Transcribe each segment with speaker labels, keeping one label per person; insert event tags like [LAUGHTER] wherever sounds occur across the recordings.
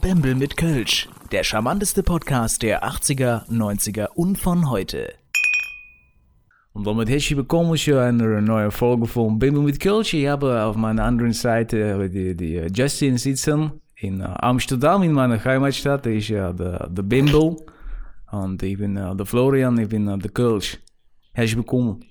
Speaker 1: Bembel mit Kölsch. Der charmanteste Podcast der 80er, 90er und von heute. Und damit herzlich willkommen zu einer neuen Folge von Bembel mit Kölsch. Ich habe auf meiner anderen Seite die, die Justin sitzen in Amsterdam, in meiner Heimatstadt. Der ist ja der, der Bembel. Und ich bin äh, der Florian, ich bin äh, der Kölsch. Herzlich willkommen.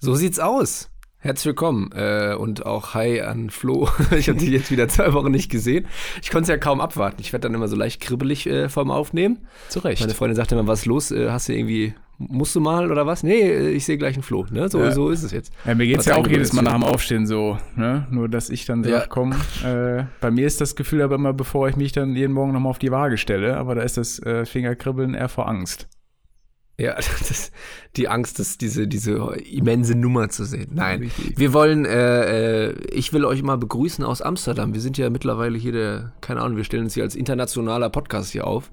Speaker 2: So sieht's aus. Herzlich willkommen äh, und auch Hi an Flo. [LAUGHS] ich habe dich jetzt wieder zwei Wochen nicht gesehen. Ich konnte es ja kaum abwarten. Ich werde dann immer so leicht kribbelig äh, vorm Aufnehmen.
Speaker 1: Zu Recht.
Speaker 2: Meine Freundin sagte immer, was ist los? Äh, hast du irgendwie, musst du mal oder was? Nee, äh, ich sehe gleich einen Flo. Ne? So,
Speaker 1: Ja.
Speaker 2: so ist es jetzt.
Speaker 1: Ja, mir geht's
Speaker 2: Was
Speaker 1: ja auch jedes Mal nach dem Aufstehen so, ne? Nur, dass ich dann sage,
Speaker 2: Ja.
Speaker 1: komm, äh, bei mir ist das Gefühl aber immer, bevor ich mich dann jeden Morgen nochmal auf die Waage stelle, aber da ist das äh, Fingerkribbeln eher vor Angst.
Speaker 2: Ja, [LAUGHS] das, die Angst, das, diese, diese immense Nummer zu sehen. Nein,
Speaker 1: Richtig.
Speaker 2: wir wollen, äh, äh, ich will euch mal begrüßen aus Amsterdam. Wir sind ja mittlerweile hier der, keine Ahnung, wir stellen uns hier als internationaler Podcast hier auf,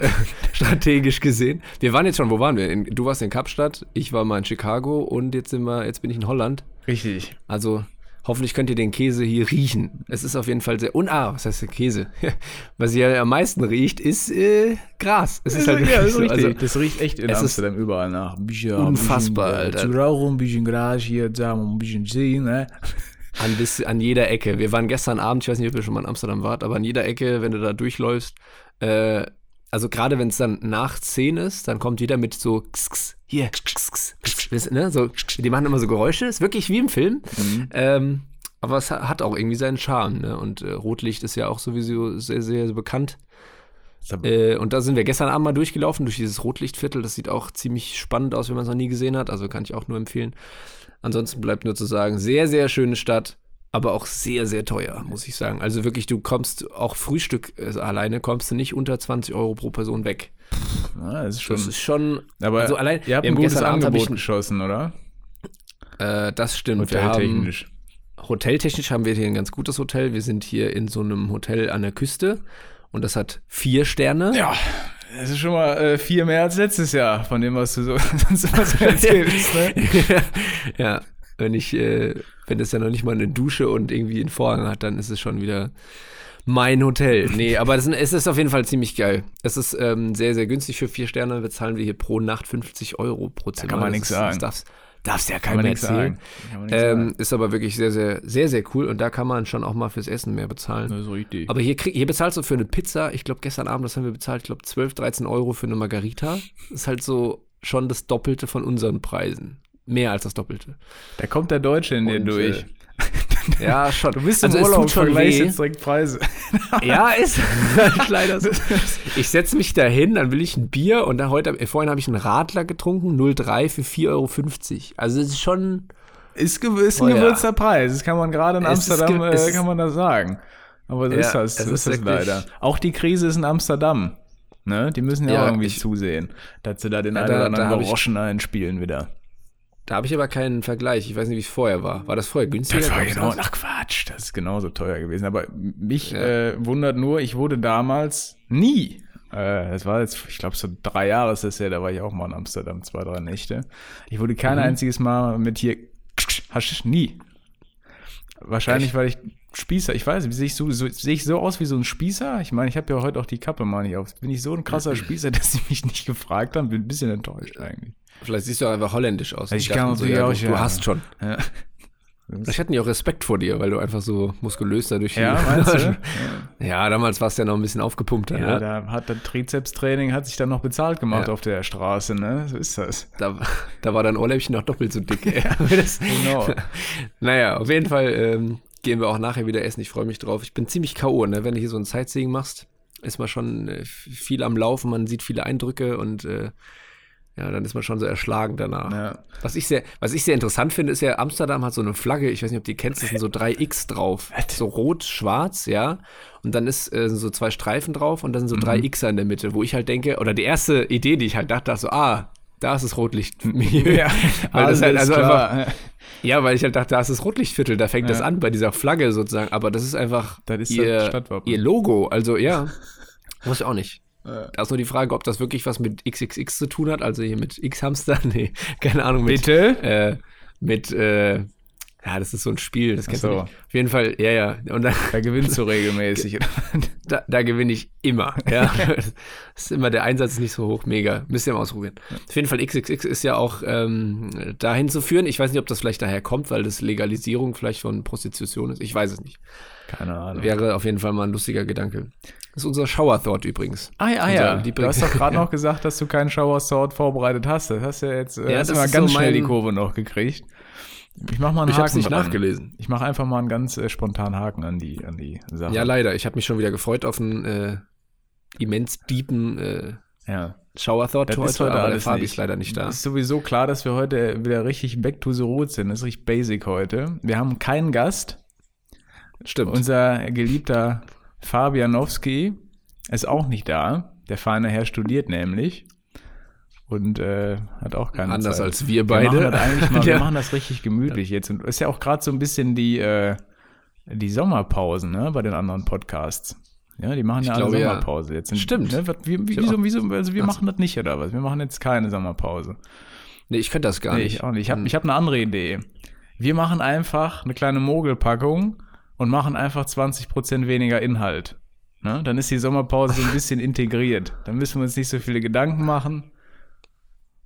Speaker 2: [LAUGHS] strategisch gesehen. Wir waren jetzt schon, wo waren wir? In, du warst in Kapstadt, ich war mal in Chicago und jetzt sind wir, jetzt bin ich in Holland.
Speaker 1: Richtig.
Speaker 2: Also hoffentlich könnt ihr den Käse hier riechen. Es ist auf jeden Fall sehr, und ah, was heißt der Käse? [LAUGHS] Was hier am meisten riecht, ist äh, Gras. Es ist halt
Speaker 1: ja, ist
Speaker 2: so.
Speaker 1: richtig.
Speaker 2: Also,
Speaker 1: das riecht echt in
Speaker 2: ist
Speaker 1: Amsterdam überall nach. Bisschen,
Speaker 2: unfassbar,
Speaker 1: bisschen,
Speaker 2: Alter.
Speaker 1: Zu rauchen, ein bisschen Gras hier, da ein bisschen sehen, ne? [LAUGHS]
Speaker 2: An, bis, an jeder Ecke. Wir waren gestern Abend, ich weiß nicht, ob ihr schon mal in Amsterdam wart, aber an jeder Ecke, wenn du da durchläufst, äh, also gerade wenn es dann nach 10 ist, dann kommt jeder mit so hier, ne, so, die machen immer so Geräusche, ist wirklich wie im Film. Ähm, aber es ha- hat auch irgendwie seinen Charme, ne? Und äh, Rotlicht ist ja auch sowieso sehr, sehr bekannt. Äh, und da sind wir gestern Abend mal durchgelaufen, durch dieses Rotlichtviertel. Das sieht auch ziemlich spannend aus, wenn man es noch nie gesehen hat. Also kann ich auch nur empfehlen. Ansonsten bleibt nur zu sagen, sehr, sehr schöne Stadt, aber auch sehr, sehr teuer, muss ich sagen. Also wirklich, du kommst auch Frühstück äh, alleine, kommst du nicht unter 20 Euro pro Person weg.
Speaker 1: Ja, das ist schon.
Speaker 2: Das ist schon,
Speaker 1: aber
Speaker 2: also allein,
Speaker 1: ihr habt ein gutes Angebot
Speaker 2: ich-
Speaker 1: geschossen, oder?
Speaker 2: äh, das stimmt. Wir haben,
Speaker 1: Hoteltechnisch.
Speaker 2: hoteltechnisch haben wir hier ein ganz gutes Hotel. Wir sind hier in so einem Hotel an der Küste und das hat vier Sterne.
Speaker 1: Ja, das ist schon mal äh, vier mehr als letztes Jahr, von dem, was du so, sonst immer so erzählst, ne?
Speaker 2: ja, wenn ich, äh, wenn das ja noch nicht mal eine Dusche und irgendwie einen Vorhang hat, dann ist es schon wieder mein Hotel. Nee, [LAUGHS] aber das, es ist auf jeden Fall ziemlich geil. Es ist ähm, sehr, sehr günstig für vier Sterne. bezahlen wir hier pro Nacht 50 Euro pro Zimmer.
Speaker 1: kann man
Speaker 2: Das
Speaker 1: nichts
Speaker 2: ist-
Speaker 1: sagen.
Speaker 2: Das darfst, ja keinem erzählen. Ähm, ist aber wirklich sehr, sehr, sehr, sehr cool und da kann man schon auch mal fürs Essen mehr bezahlen.
Speaker 1: Das ist richtig.
Speaker 2: Aber hier, krieg, hier bezahlst du für eine Pizza, ich glaube gestern Abend, das haben wir bezahlt, ich glaube 12, 13 Euro für eine Margarita. Ist halt so schon das Doppelte von unseren Preisen. Mehr als das Doppelte.
Speaker 1: da kommt der Deutsche in dir durch.
Speaker 2: äh, [LAUGHS] Ja, schon.
Speaker 1: Du bist im
Speaker 2: also, es
Speaker 1: Urlaub,
Speaker 2: schon
Speaker 1: jetzt direkt Preise. [LAUGHS]
Speaker 2: Ja, ist [LAUGHS] leider so. Ich setze mich da hin, dann will ich ein Bier und dann heute, äh, vorhin habe ich einen Radler getrunken, 0,3 für 4,50 Euro. Also es ist schon,
Speaker 1: Ist, ist ein
Speaker 2: Oh ja.
Speaker 1: gewürzter Preis. Das kann man gerade in Amsterdam, äh, kann man das sagen. Aber so
Speaker 2: Ja,
Speaker 1: ist das, so
Speaker 2: ist
Speaker 1: ist das leider. Auch die Krise ist in Amsterdam. Ne? Die müssen ja,
Speaker 2: Ja,
Speaker 1: irgendwie
Speaker 2: ich-
Speaker 1: zusehen, dass sie da den
Speaker 2: Ja,
Speaker 1: einen oder anderen Groschen einspielen wieder.
Speaker 2: Da habe ich aber keinen Vergleich. Ich weiß nicht, wie es vorher war. War das vorher günstiger?
Speaker 1: Das war genau, ach Quatsch, das ist genauso teuer gewesen. Aber mich
Speaker 2: Ja.
Speaker 1: äh, wundert nur, ich wurde damals nie, äh, das war jetzt, ich glaube, so drei Jahre ist das ja, da war ich auch mal in Amsterdam, zwei, drei Nächte. Ich wurde kein
Speaker 2: Mhm.
Speaker 1: einziges Mal mit hier, hast nie. Wahrscheinlich,
Speaker 2: Echt?
Speaker 1: weil ich Spießer, ich weiß nicht, sehe ich so, so, sehe ich so aus wie so ein Spießer? Ich meine, ich habe ja heute auch die Kappe mal nicht auf. Bin ich so ein krasser [LAUGHS] Spießer, dass sie mich nicht gefragt haben? Bin ein bisschen enttäuscht eigentlich.
Speaker 2: Vielleicht siehst du auch einfach holländisch aus.
Speaker 1: Ich kann natürlich
Speaker 2: ja,
Speaker 1: auch,
Speaker 2: du, du hast schon.
Speaker 1: Ja. [LAUGHS]
Speaker 2: Vielleicht hatten die auch Respekt vor dir, weil du einfach so muskulös da durch die-
Speaker 1: Ja, meinst du? [LAUGHS]
Speaker 2: Ja, damals warst du ja noch ein bisschen aufgepumpter.
Speaker 1: Ja,
Speaker 2: ne?
Speaker 1: da hat das Trizepstraining hat sich dann noch bezahlt gemacht
Speaker 2: Ja.
Speaker 1: auf der Straße, ne? So ist das.
Speaker 2: Da, da war dein Ohrläppchen noch doppelt so dick. ey. [LAUGHS]
Speaker 1: Genau.
Speaker 2: naja, auf jeden Fall ähm, gehen wir auch nachher wieder essen. Ich freue mich drauf. Ich bin ziemlich K.O., ne? wenn du hier so ein Sightseeing machst, ist man schon äh, viel am Laufen, man sieht viele Eindrücke und äh, ja, dann ist man schon so erschlagen danach.
Speaker 1: Ja.
Speaker 2: Was, ich sehr, was ich sehr interessant finde, ist ja, Amsterdam hat so eine Flagge, ich weiß nicht, ob die kennst, da sind so drei X drauf. [LAUGHS] So rot, schwarz, ja. Und dann ist äh, sind so zwei Streifen drauf und dann sind so drei
Speaker 1: Mhm.
Speaker 2: Xer in der Mitte, wo ich halt denke, oder die erste Idee, die ich halt dachte, so, ah, da ist das Rotlicht. [LAUGHS]
Speaker 1: Ja, [LAUGHS]
Speaker 2: weil das halt also
Speaker 1: klar.
Speaker 2: einfach, ja, weil ich halt dachte, da ist das Rotlichtviertel, da fängt das
Speaker 1: Ja.
Speaker 2: an bei dieser Flagge sozusagen, aber das ist einfach
Speaker 1: Das ist
Speaker 2: ihr,
Speaker 1: das
Speaker 2: ihr Logo, also ja, muss ich auch nicht.
Speaker 1: Ja.
Speaker 2: Da ist nur die Frage, ob das wirklich was mit XXX zu tun hat, also hier mit X-Hamster, [LAUGHS] nee, keine Ahnung, mit,
Speaker 1: Bitte?
Speaker 2: äh, mit, äh, Ja, das ist so ein Spiel, das kennst
Speaker 1: Ach
Speaker 2: du
Speaker 1: so.
Speaker 2: nicht. Auf jeden Fall, ja, ja. Und dann,
Speaker 1: Da gewinnst du [LAUGHS] regelmäßig.
Speaker 2: da, da gewinne ich immer. Ja. [LAUGHS] ist immer, der Einsatz ist nicht so hoch, mega. Müsst ihr mal ausprobieren. Auf jeden Fall, XXX ist ja auch ähm, dahin zu führen. Ich weiß nicht, ob das vielleicht daher kommt, weil das Legalisierung vielleicht von Prostitution ist. Ich weiß es nicht.
Speaker 1: Keine Ahnung.
Speaker 2: Wäre auf jeden Fall mal ein lustiger Gedanke. Das ist unser Shower Thought übrigens.
Speaker 1: Ah, ja, ah, ja. Du hast doch gerade [LAUGHS] noch gesagt, dass du keinen Shower Sword vorbereitet hast. Das hast du ja jetzt äh,
Speaker 2: Ja,
Speaker 1: hast
Speaker 2: das
Speaker 1: mal ganz
Speaker 2: so
Speaker 1: schnell die Kurve noch gekriegt. Ich mach mal einen
Speaker 2: Ich
Speaker 1: Haken
Speaker 2: hab's nicht
Speaker 1: dran.
Speaker 2: nachgelesen.
Speaker 1: Ich mache einfach mal einen ganz äh, spontanen Haken an die, an die Sache.
Speaker 2: Ja, leider. Ich habe mich schon wieder gefreut auf einen äh, immens deepen äh,
Speaker 1: ja.
Speaker 2: Shower Thought
Speaker 1: Das
Speaker 2: heute,
Speaker 1: ist heute
Speaker 2: aber der
Speaker 1: alles
Speaker 2: Fabi
Speaker 1: nicht.
Speaker 2: ist leider nicht da.
Speaker 1: Ist sowieso klar, dass wir heute wieder richtig back to the roots sind. Das ist richtig basic heute. Wir haben keinen Gast.
Speaker 2: Stimmt.
Speaker 1: Unser geliebter Fabianowski ist auch nicht da. Der feine Herr studiert nämlich. Und äh, hat auch keine
Speaker 2: Anders
Speaker 1: Zeit.
Speaker 2: als wir
Speaker 1: Wir
Speaker 2: beide.
Speaker 1: machen das eigentlich mal, [LAUGHS] wir
Speaker 2: Ja.
Speaker 1: machen das richtig gemütlich jetzt. Und ist ja auch gerade so ein bisschen die, äh, die Sommerpausen, ne, bei den anderen Podcasts. Ja, die machen
Speaker 2: Ich
Speaker 1: ja alle
Speaker 2: glaube, ja.
Speaker 1: Sommerpause. Jetzt sind,
Speaker 2: Stimmt.
Speaker 1: Ne, wie, wie,
Speaker 2: Ja.
Speaker 1: wieso, wieso, also wir
Speaker 2: Ach
Speaker 1: machen das nicht, oder was? Wir machen jetzt keine Sommerpause.
Speaker 2: Nee, ich könnte das gar
Speaker 1: Nee,
Speaker 2: nicht.
Speaker 1: ich auch nicht. Ich habe
Speaker 2: Hm.
Speaker 1: ich hab eine andere Idee. Wir machen einfach eine kleine Mogelpackung und machen einfach 20% weniger Inhalt. Ne? Dann ist die Sommerpause so ein bisschen [LAUGHS] integriert. Dann müssen wir uns nicht so viele Gedanken machen.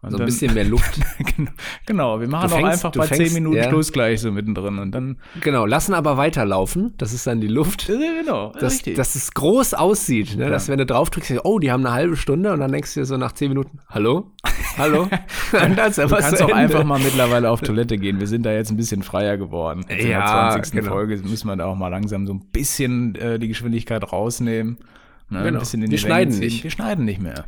Speaker 1: Und
Speaker 2: so ein
Speaker 1: dann-
Speaker 2: bisschen mehr Luft. [LAUGHS]
Speaker 1: genau, wir machen
Speaker 2: Du
Speaker 1: auch
Speaker 2: fängst-
Speaker 1: einfach bei
Speaker 2: fängst-
Speaker 1: 10 Minuten
Speaker 2: ja.
Speaker 1: Schluss gleich so mittendrin. Und dann.
Speaker 2: genau, lassen aber weiterlaufen. Das ist dann die Luft.
Speaker 1: Genau,
Speaker 2: Dass, dass es groß aussieht, ne? dass wenn du drauf drückst, oh, die haben eine halbe Stunde und dann denkst du dir so nach zehn Minuten, hallo? Hallo? [LAUGHS] dann [LAUGHS] ist
Speaker 1: Du kannst auch einfach mal mittlerweile auf Toilette gehen. Wir sind da jetzt ein bisschen freier geworden. Jetzt in
Speaker 2: Ja,
Speaker 1: der 20.
Speaker 2: genau.
Speaker 1: Folge müssen wir da auch mal langsam so ein bisschen äh, die Geschwindigkeit rausnehmen. Ne?
Speaker 2: Genau.
Speaker 1: in
Speaker 2: Wir
Speaker 1: Länge
Speaker 2: schneiden
Speaker 1: ziehen.
Speaker 2: nicht.
Speaker 1: Wir schneiden nicht mehr.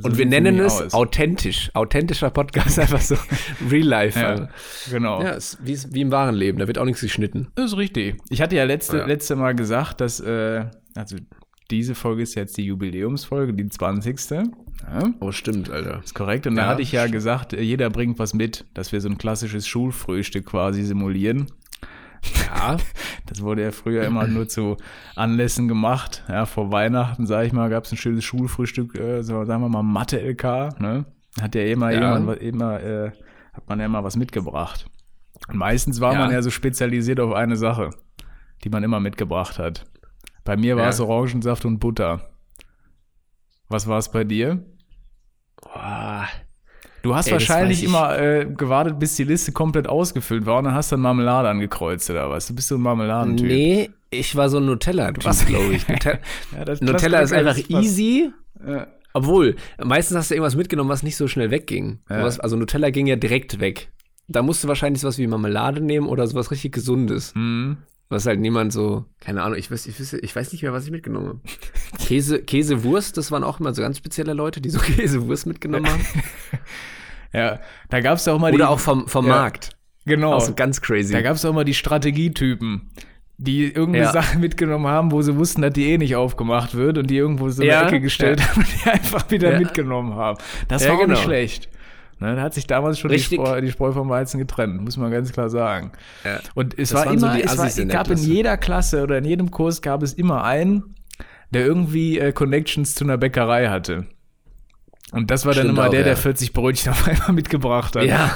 Speaker 1: So
Speaker 2: Und wir nennen es
Speaker 1: aus.
Speaker 2: authentisch. Authentischer Podcast, einfach so [LAUGHS] Real Life.
Speaker 1: Ja,
Speaker 2: also.
Speaker 1: genau.
Speaker 2: Ja, ist wie, wie im wahren Leben, da wird auch nichts geschnitten.
Speaker 1: Das ist richtig. Ich hatte ja letzte,
Speaker 2: Ja.
Speaker 1: letzte Mal gesagt, dass, äh, also diese Folge ist jetzt die Jubiläumsfolge, die 20. Ja,
Speaker 2: Oh, stimmt, Alter.
Speaker 1: ist korrekt. Und da
Speaker 2: Ja,
Speaker 1: hatte ich ja gesagt, äh, jeder bringt was mit, dass wir so ein klassisches Schulfrühstück quasi simulieren.
Speaker 2: Ja, [LAUGHS]
Speaker 1: Das wurde ja früher immer nur zu Anlässen gemacht. Ja, vor Weihnachten, sag ich mal, gab es ein schönes Schulfrühstück, äh, so, sagen wir mal Mathe-LK. Ne? Hat ja immer
Speaker 2: Ja.
Speaker 1: jemand, immer, äh, hat man ja immer was mitgebracht. Und meistens war
Speaker 2: Ja.
Speaker 1: man ja so spezialisiert auf eine Sache, die man immer mitgebracht hat. Bei mir war
Speaker 2: Ja.
Speaker 1: es Orangensaft und Butter. Was war es bei dir?
Speaker 2: Boah.
Speaker 1: Du hast
Speaker 2: Ey,
Speaker 1: wahrscheinlich immer äh, gewartet, bis die Liste komplett ausgefüllt war und dann hast du dann Marmelade angekreuzt oder was? Du bist so ein Marmeladentyp.
Speaker 2: Nee, ich war so ein Nutella-Typ, glaube ich. [LAUGHS] Nutella,
Speaker 1: Ja, das-
Speaker 2: Nutella
Speaker 1: das-
Speaker 2: ist einfach
Speaker 1: passt.
Speaker 2: easy.
Speaker 1: Ja.
Speaker 2: Obwohl, meistens hast du irgendwas mitgenommen, was nicht so schnell wegging.
Speaker 1: Ja.
Speaker 2: Sowas, also Nutella ging ja direkt weg. Da musst du wahrscheinlich sowas wie Marmelade nehmen oder sowas richtig Gesundes.
Speaker 1: Mhm.
Speaker 2: Was halt niemand so, keine Ahnung, ich weiß, ich weiß, ich weiß nicht mehr, was ich mitgenommen habe. Käse, Käsewurst, das waren auch immer so ganz spezielle Leute, die so [LAUGHS] Käsewurst mitgenommen haben. [LAUGHS]
Speaker 1: Ja, da gab es auch mal
Speaker 2: Oder
Speaker 1: die,
Speaker 2: auch vom, vom
Speaker 1: Ja.
Speaker 2: Markt.
Speaker 1: genau,
Speaker 2: Auch so ganz crazy.
Speaker 1: da gab es auch mal die Strategietypen, die irgendeine
Speaker 2: Ja.
Speaker 1: Sache mitgenommen haben, wo sie wussten, dass die eh nicht aufgemacht wird und die irgendwo so in
Speaker 2: Ja,
Speaker 1: der Ecke gestellt haben und die einfach wieder mitgenommen haben. Das
Speaker 2: Ja,
Speaker 1: war auch nicht
Speaker 2: genau.
Speaker 1: schlecht. Ne, da hat sich damals schon die. Spreu, die Spreu vom Weizen getrennt, muss man ganz klar sagen.
Speaker 2: Ja.
Speaker 1: Und es
Speaker 2: Das
Speaker 1: war
Speaker 2: so
Speaker 1: immer,
Speaker 2: die
Speaker 1: es, war, es gab in jeder Klasse oder in jedem Kurs gab es immer einen, der irgendwie äh, Connections zu einer Bäckerei hatte. Und das war dann
Speaker 2: Stimmt
Speaker 1: immer
Speaker 2: auch,
Speaker 1: der,
Speaker 2: ja.
Speaker 1: der 40 Brötchen [LAUGHS] auf einmal mitgebracht hat.
Speaker 2: Ja.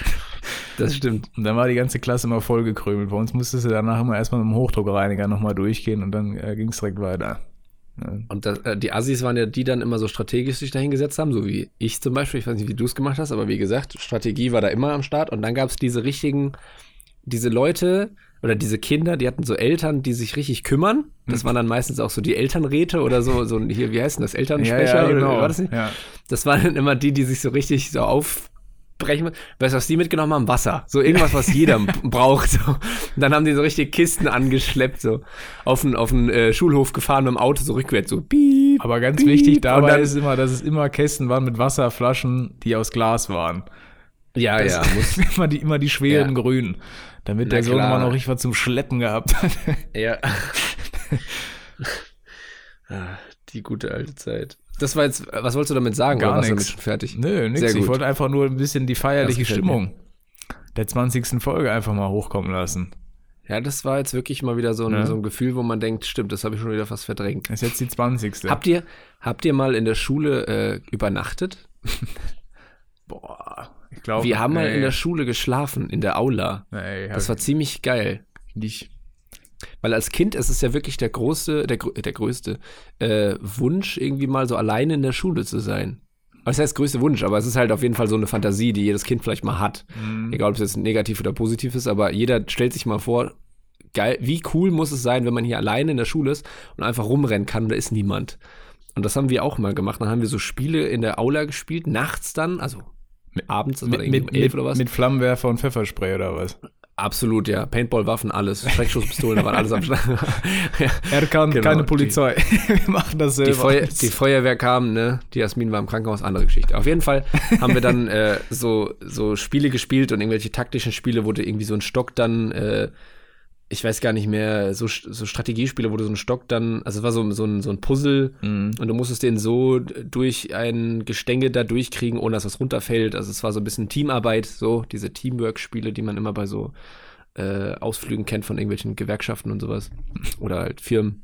Speaker 2: [LAUGHS] das stimmt.
Speaker 1: Und dann war die ganze Klasse immer vollgekrümelt. Bei uns musstest du danach immer erstmal mit dem Hochdruckreiniger nochmal durchgehen und dann äh, ging es direkt weiter. Ja.
Speaker 2: Und das, äh, die Assis waren ja die dann immer so strategisch sich dahingesetzt haben, so wie ich zum Beispiel. Ich weiß nicht, wie du es gemacht hast, aber wie gesagt, Strategie war da immer am Start. Und dann gab es diese richtigen, diese Leute oder diese Kinder, die hatten so Eltern, die sich richtig kümmern. Das waren dann meistens auch so die Elternräte oder so, so ein- hier, wie heißt denn das, Elternsprecher? Oder war das nicht?
Speaker 1: Ja.
Speaker 2: Das waren dann immer die, die sich so richtig so aufbrechen. Weißt du, was die mitgenommen haben? Wasser. So irgendwas, was jeder [LAUGHS] braucht. So. Und dann haben die so richtig Kisten angeschleppt, so auf den, auf den äh, Schulhof gefahren mit dem Auto, so rückwärts, so piep.
Speaker 1: Aber ganz
Speaker 2: piep.
Speaker 1: wichtig dabei
Speaker 2: dann-
Speaker 1: ist immer, dass es immer Kästen waren mit Wasserflaschen, die aus Glas waren.
Speaker 2: Ja,
Speaker 1: Das
Speaker 2: ja, [LAUGHS] muss.
Speaker 1: immer die, immer die schweren
Speaker 2: Ja.
Speaker 1: grünen. Damit
Speaker 2: Na
Speaker 1: der Sohn immer noch richtig was zum Schleppen gehabt hat. [LAUGHS]
Speaker 2: Ja. [LAUGHS] Ah, die gute alte Zeit. Das war jetzt, was wolltest du damit sagen?
Speaker 1: Gar
Speaker 2: schon fertig?
Speaker 1: Nö, nix.
Speaker 2: Sehr
Speaker 1: Ich
Speaker 2: gut.
Speaker 1: wollte einfach nur ein bisschen die feierliche Stimmung der 20. Folge einfach mal hochkommen lassen.
Speaker 2: Ja, das war jetzt wirklich mal wieder so ein,
Speaker 1: Ja.
Speaker 2: so ein Gefühl, wo man denkt, stimmt, das habe ich schon wieder fast verdrängt.
Speaker 1: Das ist jetzt die 20.
Speaker 2: Habt ihr, habt ihr mal in der Schule äh, übernachtet?
Speaker 1: Boah. Ich glaube,
Speaker 2: Wir haben mal
Speaker 1: nee.
Speaker 2: in der Schule geschlafen, in der Aula.
Speaker 1: Nee,
Speaker 2: Das war ziemlich geil.
Speaker 1: nicht.
Speaker 2: Weil als Kind ist es ja wirklich der große, der, der größte äh, Wunsch, irgendwie mal so alleine in der Schule zu sein. Was heißt größte Wunsch, aber es ist halt auf jeden Fall so eine Fantasie, die jedes Kind vielleicht mal hat.
Speaker 1: Mhm.
Speaker 2: Egal, ob es jetzt negativ oder positiv ist, aber jeder stellt sich mal vor, geil, wie cool muss es sein, wenn man hier alleine in der Schule ist und einfach rumrennen kann und da ist niemand. Und das haben wir auch mal gemacht. Dann haben wir so Spiele in der Aula gespielt, nachts dann, also abends,
Speaker 1: Mit, mit,
Speaker 2: um elf oder was.
Speaker 1: mit Flammenwerfer und Pfefferspray oder was?
Speaker 2: Absolut, ja. Paintball-Waffen, alles. Schreckschusspistolen, da waren alles am Start. ja. [LAUGHS]
Speaker 1: Er kann
Speaker 2: Genau,
Speaker 1: keine
Speaker 2: die-
Speaker 1: Polizei. [LAUGHS] Wir machen das selber.
Speaker 2: Die, Feuer, die Feuerwehr kam, ne? Die Jasmin war im Krankenhaus, andere Geschichte. Auf jeden Fall haben wir dann [LAUGHS] äh, so, so Spiele gespielt und irgendwelche taktischen Spiele, wo du irgendwie so ein Stock dann, äh, ich weiß gar nicht mehr, so, so Strategiespiele, wo du so ein Stock dann, also es war so, so, ein, so ein Puzzle
Speaker 1: Mhm.
Speaker 2: und du musstest den so durch ein Gestänge da durchkriegen, ohne dass was runterfällt. Also es war so ein bisschen Teamarbeit, so diese Teamwork-Spiele, die man immer bei so äh, Ausflügen kennt von irgendwelchen Gewerkschaften und sowas. Oder halt Firmen.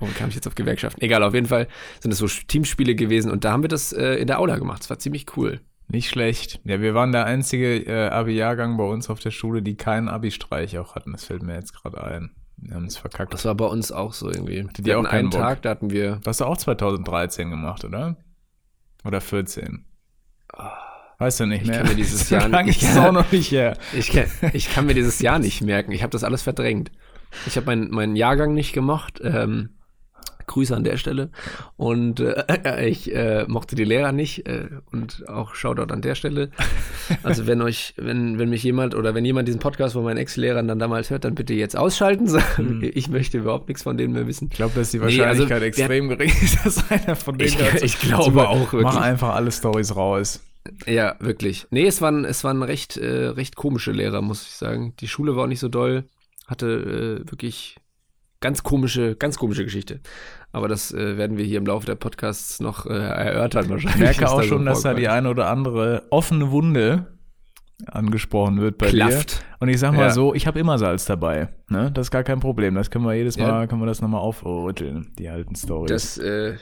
Speaker 2: Warum kam ich jetzt auf Gewerkschaften? Egal, auf jeden Fall sind es so Teamspiele gewesen und da haben wir das äh, in der Aula gemacht. Das war ziemlich cool.
Speaker 1: Nicht schlecht. Ja, wir waren der einzige äh, Abi-Jahrgang bei uns auf der Schule, die keinen Abi-Streich auch hatten. Das fällt mir jetzt gerade ein. Wir haben es verkackt.
Speaker 2: Das war bei uns auch so irgendwie.
Speaker 1: die
Speaker 2: Wir
Speaker 1: auch
Speaker 2: hatten einen
Speaker 1: Bock?
Speaker 2: Tag, da hatten wir.
Speaker 1: Das hast du auch 2013 gemacht, oder? Oder 14? Weißt du nicht
Speaker 2: Ich
Speaker 1: mehr?
Speaker 2: kann mir dieses [LAUGHS] Jahr nicht-
Speaker 1: es auch noch nicht her.
Speaker 2: Ich kann, ich kann mir dieses Jahr nicht merken. Ich habe das alles verdrängt. Ich habe meinen meinen Jahrgang nicht gemacht. Ähm, Grüße an der Stelle. Und äh, [LAUGHS] ich äh, mochte die Lehrer nicht äh, und auch Shoutout an der Stelle. Also wenn euch, wenn, wenn mich jemand oder wenn jemand diesen Podcast von meinen Ex-Lehrern dann damals hört, dann bitte jetzt ausschalten. [LAUGHS] Ich möchte überhaupt nichts von denen mehr wissen.
Speaker 1: Ich glaube, dass die
Speaker 2: Nee, also,
Speaker 1: Wahrscheinlichkeit extrem gering ist, dass einer von denen
Speaker 2: Ich-
Speaker 1: dazu-
Speaker 2: ich glaube auch, wirklich.
Speaker 1: Mach einfach alle Stories raus.
Speaker 2: Ja, wirklich. Nee, es waren, es waren recht, äh, recht komische Lehrer, muss ich sagen. Die Schule war auch nicht so doll. Hatte äh, wirklich ganz komische, ganz komische Geschichte. Aber das äh, werden wir hier im Laufe der Podcasts noch äh, erörtern wahrscheinlich.
Speaker 1: Ich merke auch
Speaker 2: da so
Speaker 1: schon, dass da die eine oder andere offene Wunde angesprochen wird bei
Speaker 2: Klafft.
Speaker 1: dir. Und ich sag mal
Speaker 2: Ja.
Speaker 1: so, ich habe immer Salz dabei. Ne? Das ist gar kein Problem. Das können wir jedes
Speaker 2: Ja.
Speaker 1: Mal, können wir das nochmal aufrütteln, die alten Stories.
Speaker 2: Das äh,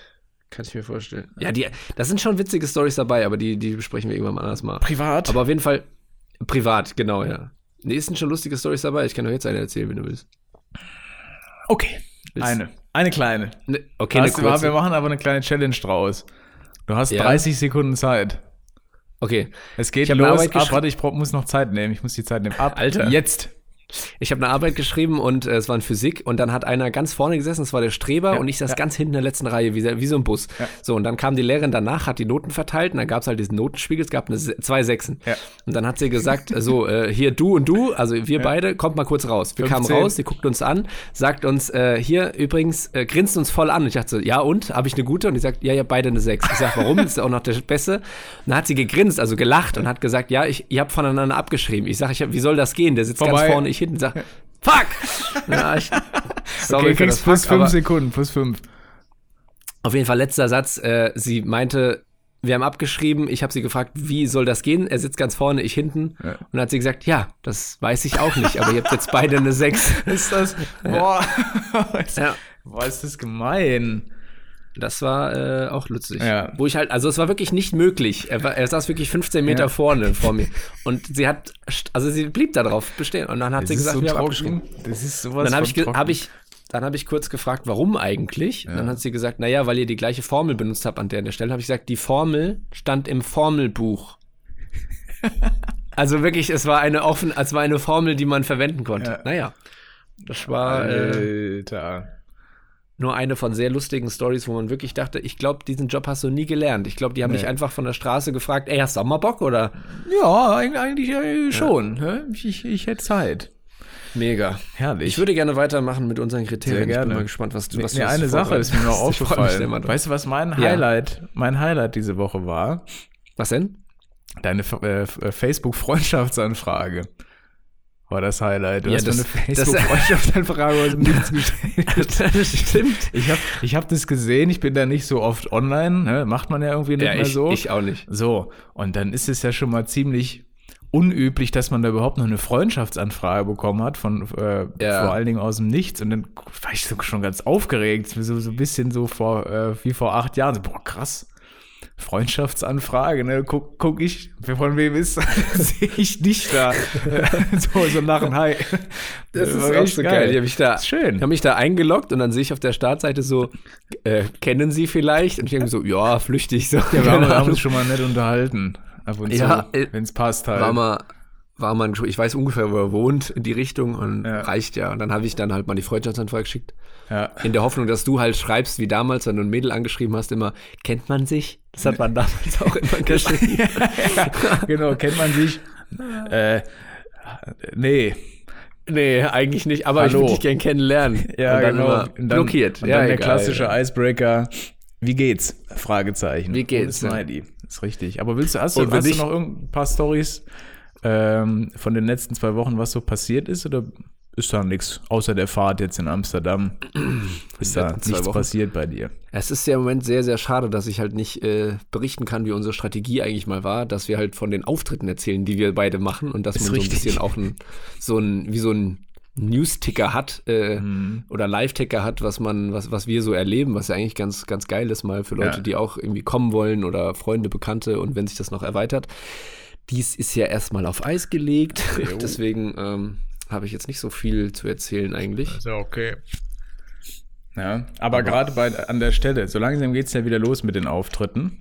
Speaker 2: kann ich mir vorstellen. Ja, die, das sind schon witzige Stories dabei, aber die, die besprechen wir irgendwann anders mal.
Speaker 1: privat.
Speaker 2: Aber auf jeden Fall privat, genau, ja. Nee, es sind schon lustige Stories dabei. Ich kann doch jetzt eine erzählen, wenn du willst.
Speaker 1: Okay.
Speaker 2: Willst-
Speaker 1: Eine. Eine kleine.
Speaker 2: Ne, okay, eine
Speaker 1: Hast du, wir
Speaker 2: kurze.
Speaker 1: machen aber eine kleine Challenge draus. Du hast
Speaker 2: Ja.
Speaker 1: 30 Sekunden Zeit.
Speaker 2: Okay,
Speaker 1: Es geht los.
Speaker 2: Arbeit
Speaker 1: Ab,
Speaker 2: geschri-
Speaker 1: warte, ich brauch, muss noch Zeit nehmen. Ich muss die Zeit nehmen. Ab.
Speaker 2: Alter.
Speaker 1: Jetzt.
Speaker 2: Ich habe eine Arbeit geschrieben und äh, es war in Physik und dann hat einer ganz vorne gesessen, das war der Streber
Speaker 1: Ja,
Speaker 2: und ich saß
Speaker 1: ja.
Speaker 2: ganz hinten in der letzten Reihe, wie, wie so ein Bus.
Speaker 1: Ja.
Speaker 2: So, und dann kam die Lehrerin danach, hat die Noten verteilt und dann gab es halt diesen Notenspiegel, es gab eine, zwei Sechsen. Und dann hat sie gesagt, äh, so, äh, hier du und du, also wir beide, kommt mal kurz raus. Wir
Speaker 1: 15.
Speaker 2: kamen raus, sie guckt uns an, sagt uns, äh, hier übrigens, äh, grinst uns voll an. Und ich dachte so, ja und, habe ich eine gute? Und die sagt, ja, ja, beide eine Sechs. Ich sag, warum? Das ist auch noch der Beste. Und dann hat sie gegrinst, also gelacht und hat gesagt, ja, ich, ihr habt voneinander abgeschrieben. Ich sag, ich hab, wie soll das gehen? Der sitzt
Speaker 1: Vorbei.
Speaker 2: ganz vorne, ich hinten. Sag, fuck! Ja, ich, [LAUGHS] sorry
Speaker 1: Okay, kriegst plus
Speaker 2: Fuck,
Speaker 1: 5
Speaker 2: aber
Speaker 1: Sekunden. Plus 5.
Speaker 2: auf jeden Fall letzter Satz. Äh, sie meinte, wir haben abgeschrieben. Ich habe sie gefragt, wie soll das gehen? Er sitzt ganz vorne, ich hinten.
Speaker 1: Ja.
Speaker 2: Und dann hat sie gesagt, ja, das weiß ich auch nicht, aber ihr habt jetzt beide eine 6. [LAUGHS]
Speaker 1: Ist das. Boah. [LAUGHS]
Speaker 2: Ja.
Speaker 1: Boah, ist das gemein.
Speaker 2: Das war äh, auch lustig.
Speaker 1: Ja.
Speaker 2: Wo ich halt, also es war wirklich nicht möglich. Er, war, er saß wirklich 15 Meter
Speaker 1: Ja.
Speaker 2: vorne vor mir. Und sie hat, also sie blieb da drauf bestehen. Und dann hat
Speaker 1: Das
Speaker 2: sie gesagt,
Speaker 1: so
Speaker 2: wir haben abgeschrieben.
Speaker 1: Das ist sowas
Speaker 2: Dann habe ich, hab ich, dann habe ich kurz gefragt, warum eigentlich? Und Dann hat sie gesagt, naja, weil ihr die gleiche Formel benutzt habt an der, an der Stelle. Habe ich gesagt, die Formel stand im Formelbuch. [LAUGHS] also wirklich, es war eine offen, es war eine Formel, die man verwenden konnte.
Speaker 1: Ja.
Speaker 2: Naja, das war äh,
Speaker 1: Alter.
Speaker 2: Nur eine von sehr lustigen Stories, wo man wirklich dachte, ich glaube, diesen Job hast du nie gelernt. Ich glaube, die haben
Speaker 1: Nee.
Speaker 2: dich einfach von der Straße gefragt, ey, hast du auch mal Bock oder?
Speaker 1: Ja, eig- eigentlich äh, schon. hä? Ich, ich, ich hätte Zeit.
Speaker 2: Mega.
Speaker 1: Herrlich.
Speaker 2: Ich würde gerne weitermachen mit unseren Kriterien.
Speaker 1: Sehr
Speaker 2: Ich
Speaker 1: gerne.
Speaker 2: bin mal gespannt, was du, was
Speaker 1: nee,
Speaker 2: du
Speaker 1: eine Sache ist mir noch. [LAUGHS]
Speaker 2: Ich
Speaker 1: aufgefallen. Weißt du, was mein
Speaker 2: Ja.
Speaker 1: Highlight, mein Highlight diese Woche war?
Speaker 2: Was denn?
Speaker 1: Deine äh, äh, Facebook-Freundschaftsanfrage. War das Highlight. Du
Speaker 2: Ja,
Speaker 1: hast mir
Speaker 2: das-
Speaker 1: eine Facebook-Freundschaftsanfrage aus dem Nichts [LAUGHS] gestellt.
Speaker 2: das stimmt.
Speaker 1: Ich habe ich hab das gesehen, ich bin da nicht so oft online, ne? macht man ja irgendwie nicht
Speaker 2: Ja,
Speaker 1: mehr
Speaker 2: ich,
Speaker 1: so.
Speaker 2: ich auch nicht.
Speaker 1: So, und dann ist es ja schon mal ziemlich unüblich, dass man da überhaupt noch eine Freundschaftsanfrage bekommen hat, von äh,
Speaker 2: Ja.
Speaker 1: vor allen Dingen aus dem Nichts. Und dann war ich so, schon ganz aufgeregt, so, so ein bisschen so vor, äh, wie vor acht Jahren. So, boah, krass. Freundschaftsanfrage, ne? Guck, guck ich, von wem ist, [LAUGHS] sehe ich dich da. [LAUGHS] so, so lachen, hi.
Speaker 2: Das, das ist auch so geil. geil. Ich habe mich da,
Speaker 1: schön.
Speaker 2: Ich habe mich da eingeloggt und dann sehe ich auf der Startseite so, äh, kennen Sie vielleicht? Und ich denke so, ja, flüchtig so. Ja,
Speaker 1: wir haben, haben uns schon mal nett unterhalten. Ab und ja, zu, äh, wenn es passt halt.
Speaker 2: War mal, war man, ich weiß ungefähr, wo er wohnt, in die Richtung und ja. reicht ja. Und dann habe ich dann halt mal die Freundschaftsanfrage geschickt. Ja. In der Hoffnung, dass du halt schreibst, wie damals, wenn du ein Mädel angeschrieben hast, immer, kennt man sich? Das hat man damals auch immer [LAUGHS] geschrieben.
Speaker 1: ja, genau, kennt man sich? [LAUGHS] äh, nee.
Speaker 2: Nee, eigentlich nicht, aber Hallo. ich würde dich gern kennenlernen.
Speaker 1: Ja,
Speaker 2: und dann
Speaker 1: genau.
Speaker 2: Und dann, blockiert.
Speaker 1: Und ja, dann der egal, klassische Icebreaker. Wie geht's? Fragezeichen.
Speaker 2: Wie geht's?
Speaker 1: Smiley. Ja. Ist richtig. Aber willst du, hast, du, hast du noch ein paar Stories ähm, von den letzten zwei Wochen, was so passiert ist? Oder ist da nichts, außer der Fahrt jetzt in Amsterdam, [CLEARS THROAT] ist da nichts Wochen. passiert bei dir.
Speaker 2: Es ist ja im Moment sehr, sehr schade, dass ich halt nicht äh, berichten kann, wie unsere Strategie eigentlich mal war, dass wir halt von den Auftritten erzählen, die wir beide machen und dass ist man richtig. so ein bisschen auch ein, so ein, wie so ein News-Ticker hat äh, mhm. oder Live-Ticker hat, was man, was, was wir so erleben, was ja eigentlich ganz, ganz geil ist mal für Leute, ja. die auch irgendwie kommen wollen oder Freunde, Bekannte und wenn sich das noch erweitert. Dies ist ja erstmal auf Eis gelegt, [LAUGHS] deswegen ähm, habe ich jetzt nicht so viel zu erzählen eigentlich.
Speaker 1: Also okay. Ja, aber, aber gerade bei an der Stelle, so langsam geht es ja wieder los mit den Auftritten.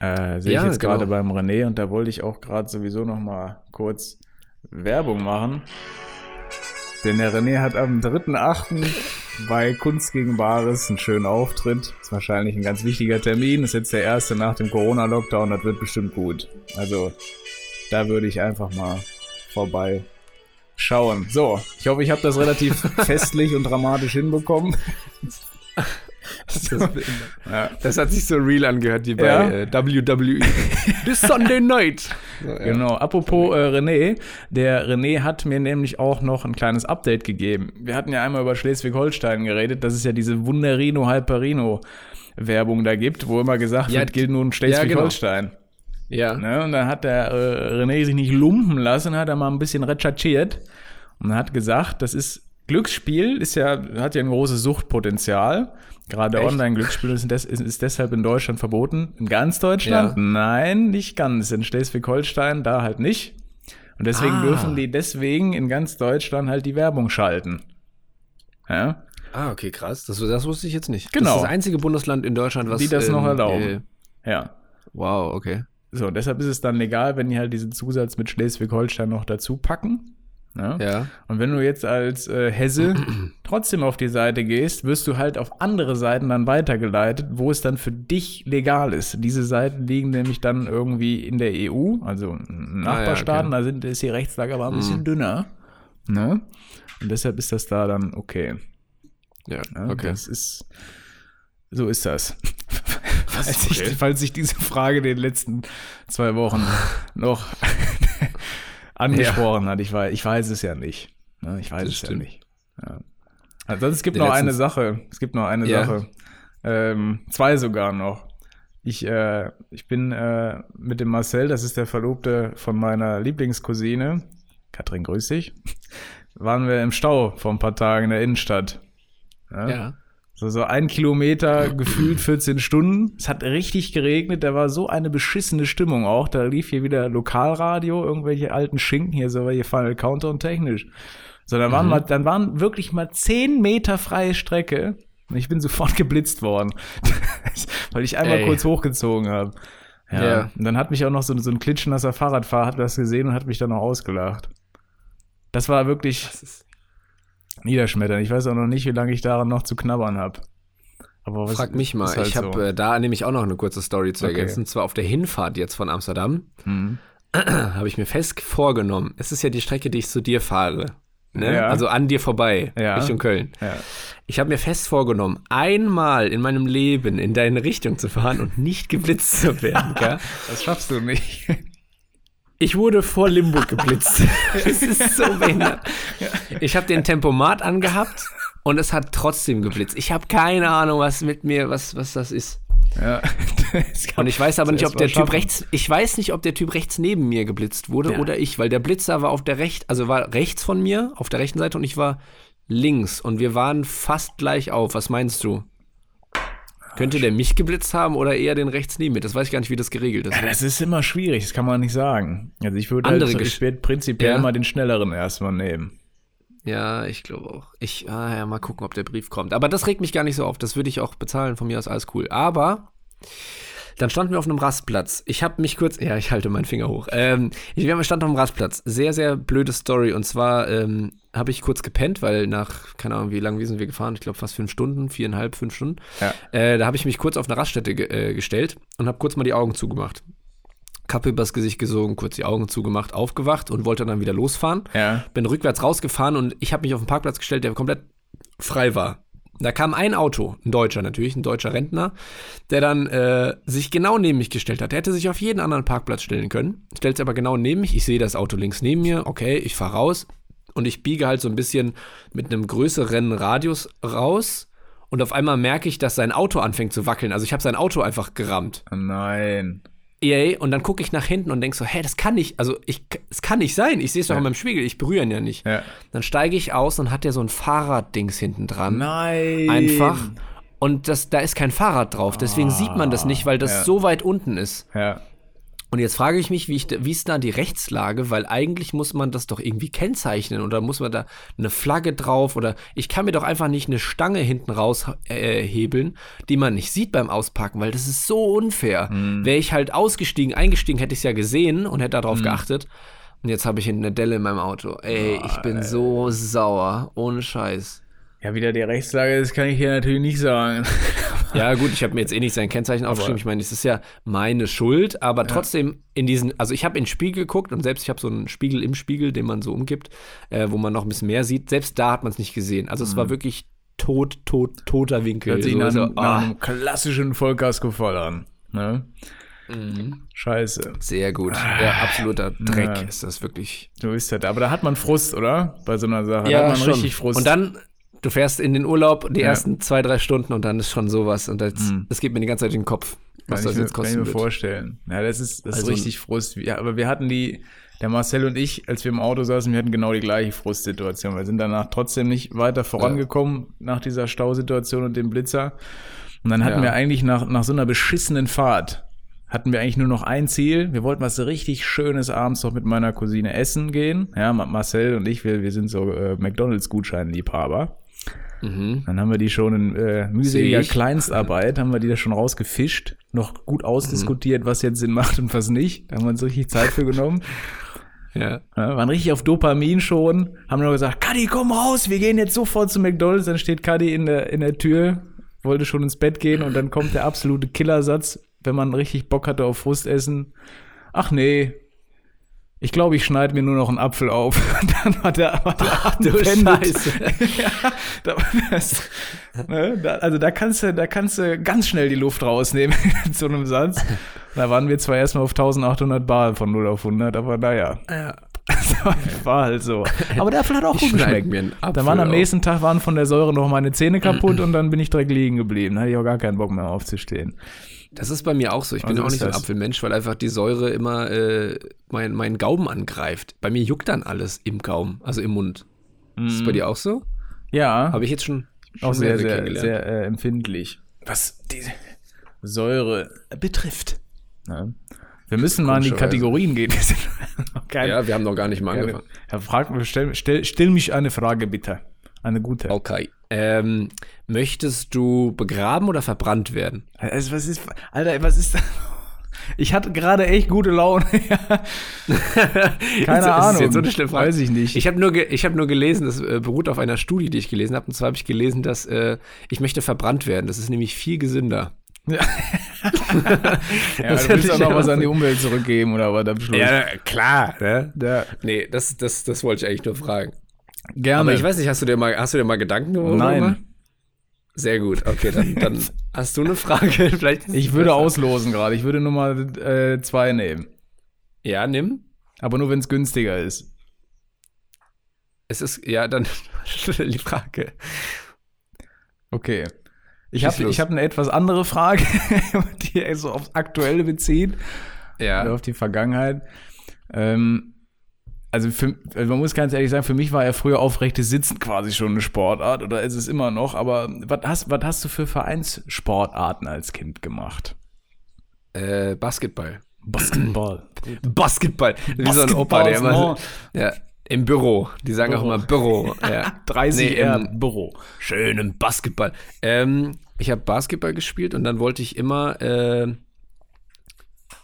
Speaker 1: Äh, Sehe ja, ich jetzt genau. gerade beim René und da wollte ich auch gerade sowieso noch mal kurz Werbung machen. Denn der René hat am 3.8. [LAUGHS] bei Kunst gegen Bares einen schönen Auftritt. Ist wahrscheinlich ein ganz wichtiger Termin. Ist jetzt der erste nach dem Corona-Lockdown. Das wird bestimmt gut. Also, da würde ich einfach mal vorbei schauen. So, ich hoffe, ich habe das relativ [LAUGHS] festlich und dramatisch hinbekommen.
Speaker 2: Das, ja. das, hat sich so real angehört wie bei ja. äh, WWE. This Sunday Night.
Speaker 1: So, ja. Genau. Apropos äh, René, der René hat mir nämlich auch noch ein kleines Update gegeben. Wir hatten ja einmal über Schleswig-Holstein geredet, dass es ja diese Wunderino Halperino Werbung da gibt, wo immer gesagt wird, gilt nun Schleswig-Holstein. Ja. Ne? Und dann hat der äh, René sich nicht lumpen lassen, hat er mal ein bisschen recherchiert und hat gesagt, das ist Glücksspiel ist ja, hat ja ein großes Suchtpotenzial. Gerade Online-Glücksspiele sind des, ist, ist, deshalb in Deutschland verboten. In ganz Deutschland? Ja. Nein, nicht ganz. In Schleswig-Holstein da halt nicht. Und deswegen ah. dürfen die deswegen in ganz Deutschland halt die Werbung schalten.
Speaker 2: Ja? Ah, okay, krass. Das, das wusste ich jetzt nicht.
Speaker 1: Genau.
Speaker 2: Das ist das einzige Bundesland in Deutschland, was
Speaker 1: die das ähm, noch erlauben. Äh,
Speaker 2: ja. Wow, okay.
Speaker 1: So, deshalb ist es dann legal, wenn die halt diesen Zusatz mit Schleswig-Holstein noch dazu packen. Ja? ja. Und wenn du jetzt als äh, Hesse [CLEARS THROAT] trotzdem auf die Seite gehst, wirst du halt auf andere Seiten dann weitergeleitet, wo es dann für dich legal ist. Diese Seiten liegen nämlich dann irgendwie in der EU, also Nachbarstaaten, ah, ja, okay. da sind, ist die Rechtslage aber ein bisschen mhm. dünner. Ne? Und deshalb ist das da dann okay.
Speaker 2: Ja, okay.
Speaker 1: Das ist, so ist das. Falls, okay. ich, falls ich diese Frage in den letzten zwei Wochen noch [LAUGHS] angesprochen ja. hat. Ich weiß, ich weiß es ja nicht. Ne? Ich weiß das es stimmt. ja nicht. Ja. Ansonsten es gibt noch eine Sache. Es gibt noch eine ja. Sache. Ähm, zwei sogar noch. Ich, äh, ich bin äh, mit dem Marcel, das ist der Verlobte von meiner Lieblingscousine, Katrin, grüß dich, waren wir im Stau vor ein paar Tagen in der Innenstadt. Ja. ja. So, so ein Kilometer gefühlt 14 Stunden. Es hat richtig geregnet, da war so eine beschissene Stimmung auch. Da lief hier wieder Lokalradio, irgendwelche alten Schinken hier, so welche Final Counter und technisch. So, dann waren, mhm. mal, dann waren wirklich mal 10 Meter freie Strecke. Und ich bin sofort geblitzt worden, [LAUGHS] weil ich einmal Ey. kurz hochgezogen habe. Ja. ja. Und dann hat mich auch noch so, so ein klitschnasser Fahrradfahrer hat das gesehen und hat mich dann noch ausgelacht. Das war wirklich. Das niederschmettern. Ich weiß auch noch nicht, wie lange ich daran noch zu knabbern habe.
Speaker 2: Aber was Frag mich mal, halt ich habe so. äh, da nämlich auch noch eine kurze Story zu ergänzen. Okay. Und zwar auf der Hinfahrt jetzt von Amsterdam [CLEARS THROAT] mhm. habe ich mir fest vorgenommen, es ist ja die Strecke, die ich zu dir fahre. Ne? Ja. Also an dir vorbei, ja. Richtung Köln. Ja. Ich habe mir fest vorgenommen, einmal in meinem Leben in deine Richtung zu fahren und nicht geblitzt zu werden. [LAUGHS]
Speaker 1: das schaffst du nicht.
Speaker 2: Ich wurde vor Limburg geblitzt. [LAUGHS] Es ist so behindert. Ich habe den Tempomat angehabt und es hat trotzdem geblitzt. Ich habe keine Ahnung, was mit mir, was, was das ist. Ja. [LAUGHS] und ich weiß aber nicht, ob der Typ schaffen. rechts, ich weiß nicht, ob der Typ rechts neben mir geblitzt wurde ja. oder ich, weil der Blitzer war auf der rechten, also war rechts von mir, auf der rechten Seite und ich war links und wir waren fast gleich auf. Was meinst du? Könnte der mich geblitzt haben oder eher den rechts neben mir? Das weiß ich gar nicht, wie das geregelt ist.
Speaker 1: Ja, das ist immer schwierig, das kann man nicht sagen. Also ich würde
Speaker 2: Andere
Speaker 1: halt, ich würde prinzipiell
Speaker 2: Ja.
Speaker 1: mal den schnelleren erstmal nehmen.
Speaker 2: Ja, ich glaube auch. Ich, ah, ja, mal gucken, ob der Brief kommt. Aber das regt mich gar nicht so auf. Das würde ich auch bezahlen. Von mir aus alles cool. Aber dann standen wir auf einem Rastplatz. Ich habe mich kurz, ja, ich halte meinen Finger hoch. Ähm, ich, wir standen auf einem Rastplatz. Sehr, sehr blöde Story. Und zwar ähm, habe ich kurz gepennt, weil nach, keine Ahnung, wie lange wie sind wir gefahren? Ich glaube fast fünf Stunden, viereinhalb, fünf Stunden.
Speaker 1: Ja.
Speaker 2: Äh, da habe ich mich kurz auf eine Raststätte ge äh, gestellt und habe kurz mal die Augen zugemacht. Kappe übers Gesicht gesogen, kurz die Augen zugemacht, aufgewacht und wollte dann wieder losfahren
Speaker 1: Ja.
Speaker 2: bin rückwärts rausgefahren und ich habe mich auf den Parkplatz gestellt, der komplett frei war. Da kam ein Auto, ein Deutscher natürlich, ein deutscher Rentner, der dann äh, sich genau neben mich gestellt hat. Der hätte sich auf jeden anderen Parkplatz stellen können, stellt sich aber genau neben mich. Ich sehe das Auto links neben mir, okay, ich fahre raus und ich biege halt so ein bisschen mit einem größeren Radius raus und auf einmal merke ich, dass sein Auto anfängt zu wackeln. Also ich habe sein Auto einfach gerammt.
Speaker 1: Oh nein.
Speaker 2: EA und dann gucke ich nach hinten und denke so, hä, das kann nicht, also ich, es kann nicht sein. Ich sehe es doch
Speaker 1: Ja.
Speaker 2: in meinem Spiegel, ich berühre ihn ja nicht.
Speaker 1: Ja.
Speaker 2: Dann steige ich aus und hat der so ein Fahrraddings hinten dran.
Speaker 1: Nein.
Speaker 2: Einfach. Und das, da ist kein Fahrrad drauf. Deswegen sieht man das nicht, weil das
Speaker 1: ja.
Speaker 2: so weit unten ist.
Speaker 1: Ja.
Speaker 2: Und jetzt frage ich mich, wie, ich, da- wie ist da die Rechtslage? Weil eigentlich muss man das doch irgendwie kennzeichnen oder muss man da eine Flagge drauf oder ich kann mir doch einfach nicht eine Stange hinten raus äh, hebeln, die man nicht sieht beim Auspacken, weil das ist so unfair. Wäre ich halt ausgestiegen, eingestiegen, hätte ich es ja gesehen und hätte darauf geachtet. Und jetzt habe ich hinten eine Delle in meinem Auto. Ey, ich bin so sauer. Ohne Scheiß.
Speaker 1: Ja, wieder die Rechtslage, das kann ich hier natürlich nicht sagen.
Speaker 2: Ja, gut, ich habe mir jetzt eh nicht sein Kennzeichen aufgeschrieben. Ich meine, es ist ja meine Schuld, aber trotzdem in diesen, also ich habe in den Spiegel geguckt und selbst ich habe so einen Spiegel im Spiegel, den man so umgibt, äh, wo man noch ein bisschen mehr sieht. Selbst da hat man es nicht gesehen. Also es war wirklich tot, tot, toter Winkel.
Speaker 1: Hört sich
Speaker 2: So,
Speaker 1: nach,
Speaker 2: so,
Speaker 1: nach
Speaker 2: ah,
Speaker 1: einem klassischen Vollkasko-Voll an. Ne?
Speaker 2: Mhm.
Speaker 1: Scheiße.
Speaker 2: sehr gut. Ja, absoluter Dreck
Speaker 1: Ja.
Speaker 2: ist das wirklich.
Speaker 1: So ist das. Aber da hat man Frust, oder? Bei so einer Sache. da
Speaker 2: Ja,
Speaker 1: hat man
Speaker 2: schon.
Speaker 1: richtig Frust.
Speaker 2: Und dann, du fährst in den Urlaub die
Speaker 1: Ja.
Speaker 2: ersten zwei, drei Stunden und dann ist schon sowas. Und das,
Speaker 1: Mhm.
Speaker 2: das geht mir die ganze Zeit in den Kopf, was
Speaker 1: kann
Speaker 2: das
Speaker 1: ich, mir-
Speaker 2: jetzt
Speaker 1: kann ich mir
Speaker 2: wird.
Speaker 1: vorstellen. Ja, das ist, das
Speaker 2: Also-
Speaker 1: ist richtig Frust. Ja, aber wir hatten die, der Marcel und ich, als wir im Auto saßen, wir hatten genau die gleiche Frustsituation. Wir sind danach trotzdem nicht weiter vorangekommen nach dieser Stausituation und dem Blitzer. Und dann hatten
Speaker 2: Ja.
Speaker 1: wir eigentlich nach, nach so einer beschissenen Fahrt, hatten wir eigentlich nur noch ein Ziel. Wir wollten was richtig Schönes abends noch mit meiner Cousine essen gehen. Ja, Ma- Marcel und ich, wir, wir sind so äh, McDonalds-Gutscheinliebhaber.
Speaker 2: Mhm.
Speaker 1: Dann haben wir die schon in äh, mühseliger. Kleinstarbeit, haben wir die da schon rausgefischt, noch gut ausdiskutiert, was jetzt Sinn macht und was nicht. Da haben wir uns richtig Zeit für genommen. [LAUGHS]
Speaker 2: Ja.
Speaker 1: Ja, waren richtig auf Dopamin schon, haben nur gesagt, Kadi, komm raus, wir gehen jetzt sofort zu McDonalds. Dann steht Kadi in der, in der Tür, wollte schon ins Bett gehen und dann kommt der absolute Killersatz, wenn man richtig Bock hatte auf Frustessen. Ach nee, ich glaube, ich schneide mir nur noch einen Apfel auf. [LAUGHS] dann hat der, hat der Ach,
Speaker 2: du Scheiße. [LAUGHS]
Speaker 1: ja, da, das, ne, da, also da kannst du, da kannst du ganz schnell die Luft rausnehmen [LAUGHS] in so einem Satz. Da waren wir zwar erstmal auf 1800 Bar von 0 auf 100, aber naja,
Speaker 2: ja.
Speaker 1: war halt so. Aber der Apfel hat auch
Speaker 2: Ich
Speaker 1: gut geschmeckt.
Speaker 2: mir einen Apfel
Speaker 1: Da waren am
Speaker 2: auf.
Speaker 1: nächsten Tag waren von der Säure noch meine Zähne kaputt [CLEARS THROAT] und dann bin ich direkt liegen geblieben. Da hatte ich auch gar keinen Bock mehr aufzustehen.
Speaker 2: Das ist bei mir auch so. Ich bin
Speaker 1: Also
Speaker 2: auch
Speaker 1: ist
Speaker 2: nicht so ein. Apfelmensch, weil einfach die Säure immer äh, mein, meinen Gaumen angreift. Bei mir juckt dann alles im Gaumen, also im Mund. Ist das bei dir auch so?
Speaker 1: Ja,
Speaker 2: Habe ich jetzt schon, schon
Speaker 1: auch sehr, sehr, sehr äh, empfindlich. Was die Säure betrifft. Ja. Wir müssen mal in die. Kategorien gehen. [LAUGHS] Kein-
Speaker 2: Ja, wir haben noch gar nicht mal angefangen.
Speaker 1: Herr Frag, stell, stell, stell mich eine Frage bitte. Eine gute.
Speaker 2: Okay. Ähm, möchtest du begraben oder verbrannt werden?
Speaker 1: Also, was ist, Alter, was ist da? Ich hatte gerade echt gute Laune. [LAUGHS] [LAUGHS] Keine
Speaker 2: Ist das
Speaker 1: Ahnung.
Speaker 2: jetzt so eine schlimme Frage?
Speaker 1: Weiß ich nicht.
Speaker 2: Ich habe nur, ich hab nur gelesen, das äh, beruht auf einer Studie, die ich gelesen habe. Und zwar habe ich gelesen, dass äh, ich möchte verbrannt werden. Das ist nämlich viel gesünder. [LAUGHS]
Speaker 1: ja,
Speaker 2: das
Speaker 1: du willst auch noch
Speaker 2: ja
Speaker 1: was an die Umwelt zurückgeben oder was am Schluss.
Speaker 2: klar. Ne?
Speaker 1: Ja,
Speaker 2: Nee, das, das, das wollte ich eigentlich nur fragen.
Speaker 1: Gerne.
Speaker 2: Aber ich weiß nicht, hast du dir mal, hast du dir mal Gedanken darüber
Speaker 1: Nein.
Speaker 2: gemacht? Sehr gut, okay, dann, [LAUGHS] dann hast du eine Frage. [LAUGHS] Vielleicht
Speaker 1: Ich würde
Speaker 2: besser.
Speaker 1: auslosen gerade. Ich würde Nummer äh, zwei nehmen.
Speaker 2: Ja, nimm.
Speaker 1: Aber nur, wenn es günstiger ist.
Speaker 2: Es ist, ja, dann [LAUGHS] die Frage.
Speaker 1: Okay. Ich habe hab eine etwas andere Frage, die so aufs Aktuelle bezieht. oder
Speaker 2: Ja.
Speaker 1: auf die Vergangenheit. Ähm, also, für, also man muss ganz ehrlich sagen, für mich war ja früher aufrechtes Sitzen quasi schon eine Sportart oder ist es immer noch. Aber was hast, was hast du für Vereinssportarten als Kind gemacht?
Speaker 2: Äh, Basketball.
Speaker 1: Basketball. [CLEARS THROAT]
Speaker 2: Basketball. Wie so ein Opa, der immer so, [LAUGHS] ja, im Büro. Die sagen
Speaker 1: Büro.
Speaker 2: auch immer Büro. [LAUGHS] Ja.
Speaker 1: 30
Speaker 2: Nee, im-
Speaker 1: Büro.
Speaker 2: Schön im Basketball. Ähm, ich habe Basketball gespielt und dann wollte ich immer äh,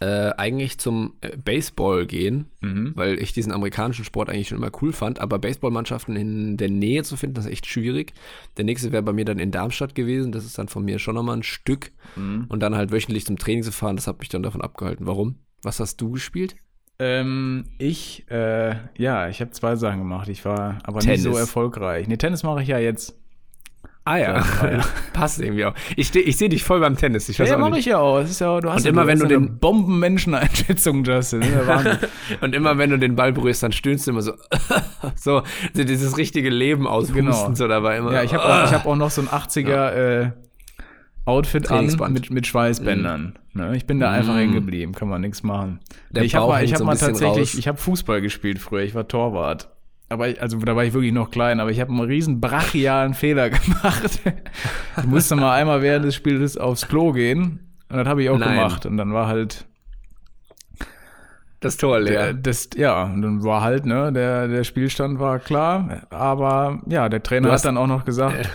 Speaker 2: äh, eigentlich zum äh, Baseball gehen,
Speaker 1: Mhm.
Speaker 2: weil ich diesen amerikanischen Sport eigentlich schon immer cool fand. Aber Baseballmannschaften in der Nähe zu finden, das ist echt schwierig. Der nächste wäre bei mir dann in Darmstadt gewesen. Das ist dann von mir schon nochmal ein Stück.
Speaker 1: Mhm.
Speaker 2: Und dann halt wöchentlich zum Training zu fahren, das hat mich dann davon abgehalten. Warum? Was hast du gespielt?
Speaker 1: Ähm, ich, äh, ja, ich habe zwei Sachen gemacht. Ich war aber
Speaker 2: Tennis.
Speaker 1: nicht so erfolgreich. Nee, Tennis mache ich ja jetzt.
Speaker 2: Ah ja,
Speaker 1: Ja, ja. [LAUGHS]
Speaker 2: passt irgendwie auch. Ich, ich sehe dich voll beim Tennis. Ich weiß
Speaker 1: Ja, mache ich ja auch. Ist ja, du hast
Speaker 2: Und
Speaker 1: ja,
Speaker 2: immer, wenn du
Speaker 1: ja
Speaker 2: den-
Speaker 1: eine Bombenmenscheneinschätzung, Justin. Ja. [LAUGHS]
Speaker 2: Und immer wenn du den Ball berührst, dann stöhnst du immer so, [LAUGHS] so, dieses richtige Leben aushusten
Speaker 1: Genau.
Speaker 2: so dabei immer.
Speaker 1: Ja, ich habe auch, ich hab auch noch so ein 80er äh, Outfit an mit, mit Schweißbändern. Ne? Ich bin da einfach hängen geblieben, kann man nichts machen.
Speaker 2: Der
Speaker 1: ich habe mal, ich hab
Speaker 2: so
Speaker 1: mal tatsächlich,
Speaker 2: raus.
Speaker 1: ich habe Fußball gespielt früher, ich war Torwart. Aber ich, also da war ich wirklich noch klein, aber ich habe einen riesen brachialen Fehler [LAUGHS] gemacht. ich musste mal einmal während des Spiels aufs Klo gehen und das habe ich auch
Speaker 2: Nein.
Speaker 1: gemacht und dann war halt
Speaker 2: das Tor leer.
Speaker 1: das, ja, und dann war halt, ne, der, der Spielstand war klar, aber ja, der Trainer
Speaker 2: Du
Speaker 1: hat
Speaker 2: hast-
Speaker 1: dann auch noch gesagt,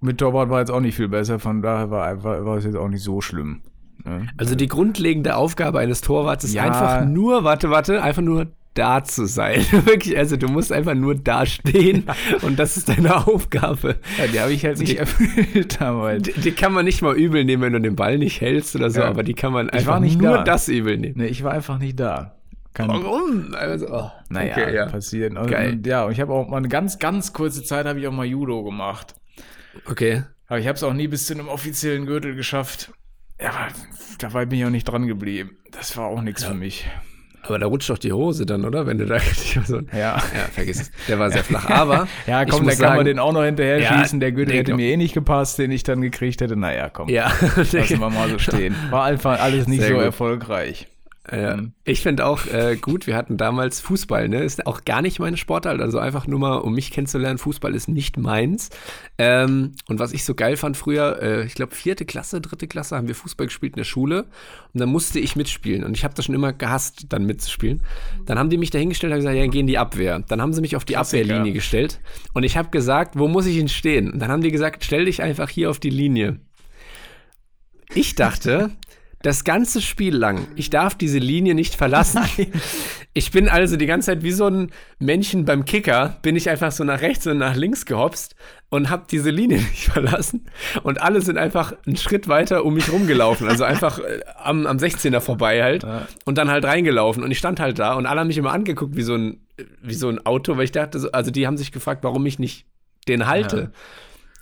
Speaker 1: mit Torwart war jetzt auch nicht viel besser, von daher war, einfach, war es jetzt auch nicht so schlimm. Ne?
Speaker 2: Also die grundlegende Aufgabe eines Torwarts ist
Speaker 1: Ja.
Speaker 2: einfach nur, warte, warte, einfach nur da zu sein. [LAUGHS] Wirklich, also du musst einfach nur da stehen und das ist deine Aufgabe.
Speaker 1: Ja, die habe ich halt nicht
Speaker 2: Die-
Speaker 1: erfüllt damals.
Speaker 2: Die, die kann man nicht mal übel nehmen, wenn du den Ball nicht hältst oder so,
Speaker 1: Ja.
Speaker 2: aber die kann man
Speaker 1: war
Speaker 2: einfach
Speaker 1: nicht
Speaker 2: nur
Speaker 1: da.
Speaker 2: das übel nehmen.
Speaker 1: Ne, ich war einfach nicht da. Kann,
Speaker 2: Warum? Also, oh,
Speaker 1: naja,
Speaker 2: okay, ja.
Speaker 1: passiert. Und,
Speaker 2: Geil.
Speaker 1: und, ja, und ich habe auch mal eine ganz, ganz kurze Zeit habe ich auch mal Judo gemacht.
Speaker 2: Okay.
Speaker 1: Aber ich habe es auch nie bis zu einem offiziellen Gürtel geschafft. Ja, aber dabei bin ich auch nicht dran geblieben. Das war auch nichts für mich.
Speaker 2: Aber da rutscht doch die Hose dann, oder? Wenn du da [LAUGHS] so
Speaker 1: Ja.
Speaker 2: Ja, vergiss es. Der war sehr flach. Aber [LAUGHS]
Speaker 1: Ja, komm, da kann man den auch noch hinterher
Speaker 2: Ja,
Speaker 1: schießen. Der Gürtel hätte mir eh nicht gepasst, den ich dann gekriegt hätte. Naja, komm.
Speaker 2: Ja,
Speaker 1: Lassen wir mal so [LAUGHS] stehen. War einfach alles nicht
Speaker 2: Sehr
Speaker 1: so
Speaker 2: gut.
Speaker 1: erfolgreich.
Speaker 2: Ja. ich finde auch äh, gut, wir hatten damals Fußball, ne? Ist auch gar nicht meine Sportart, also einfach nur mal, um mich kennenzulernen, Fußball ist nicht meins. Ähm, und was ich so geil fand früher, äh, ich glaube vierte Klasse, dritte Klasse haben wir Fußball gespielt in der Schule und dann musste ich mitspielen und ich habe das schon immer gehasst, dann mitzuspielen. Dann haben die mich dahingestellt und gesagt, ja, geh in die Abwehr. Dann haben sie mich auf die
Speaker 1: Klassiker.
Speaker 2: Abwehrlinie gestellt und ich habe gesagt, wo muss ich denn stehen? Und dann haben die gesagt, stell dich einfach hier auf die Linie. Ich dachte, das ganze Spiel lang, ich darf diese Linie nicht verlassen. [LAUGHS] Ich bin also die ganze Zeit wie so ein Männchen beim Kicker, bin ich einfach so nach rechts und nach links gehopst und habe diese Linie [LAUGHS] nicht verlassen. Und alle sind einfach einen Schritt weiter um mich rumgelaufen. Also einfach äh, am, am 16er vorbei halt. Und dann halt reingelaufen. Und ich stand halt da und alle haben mich immer angeguckt wie so ein, wie so ein Auto, weil ich dachte, so, also die haben sich gefragt, warum ich nicht den halte.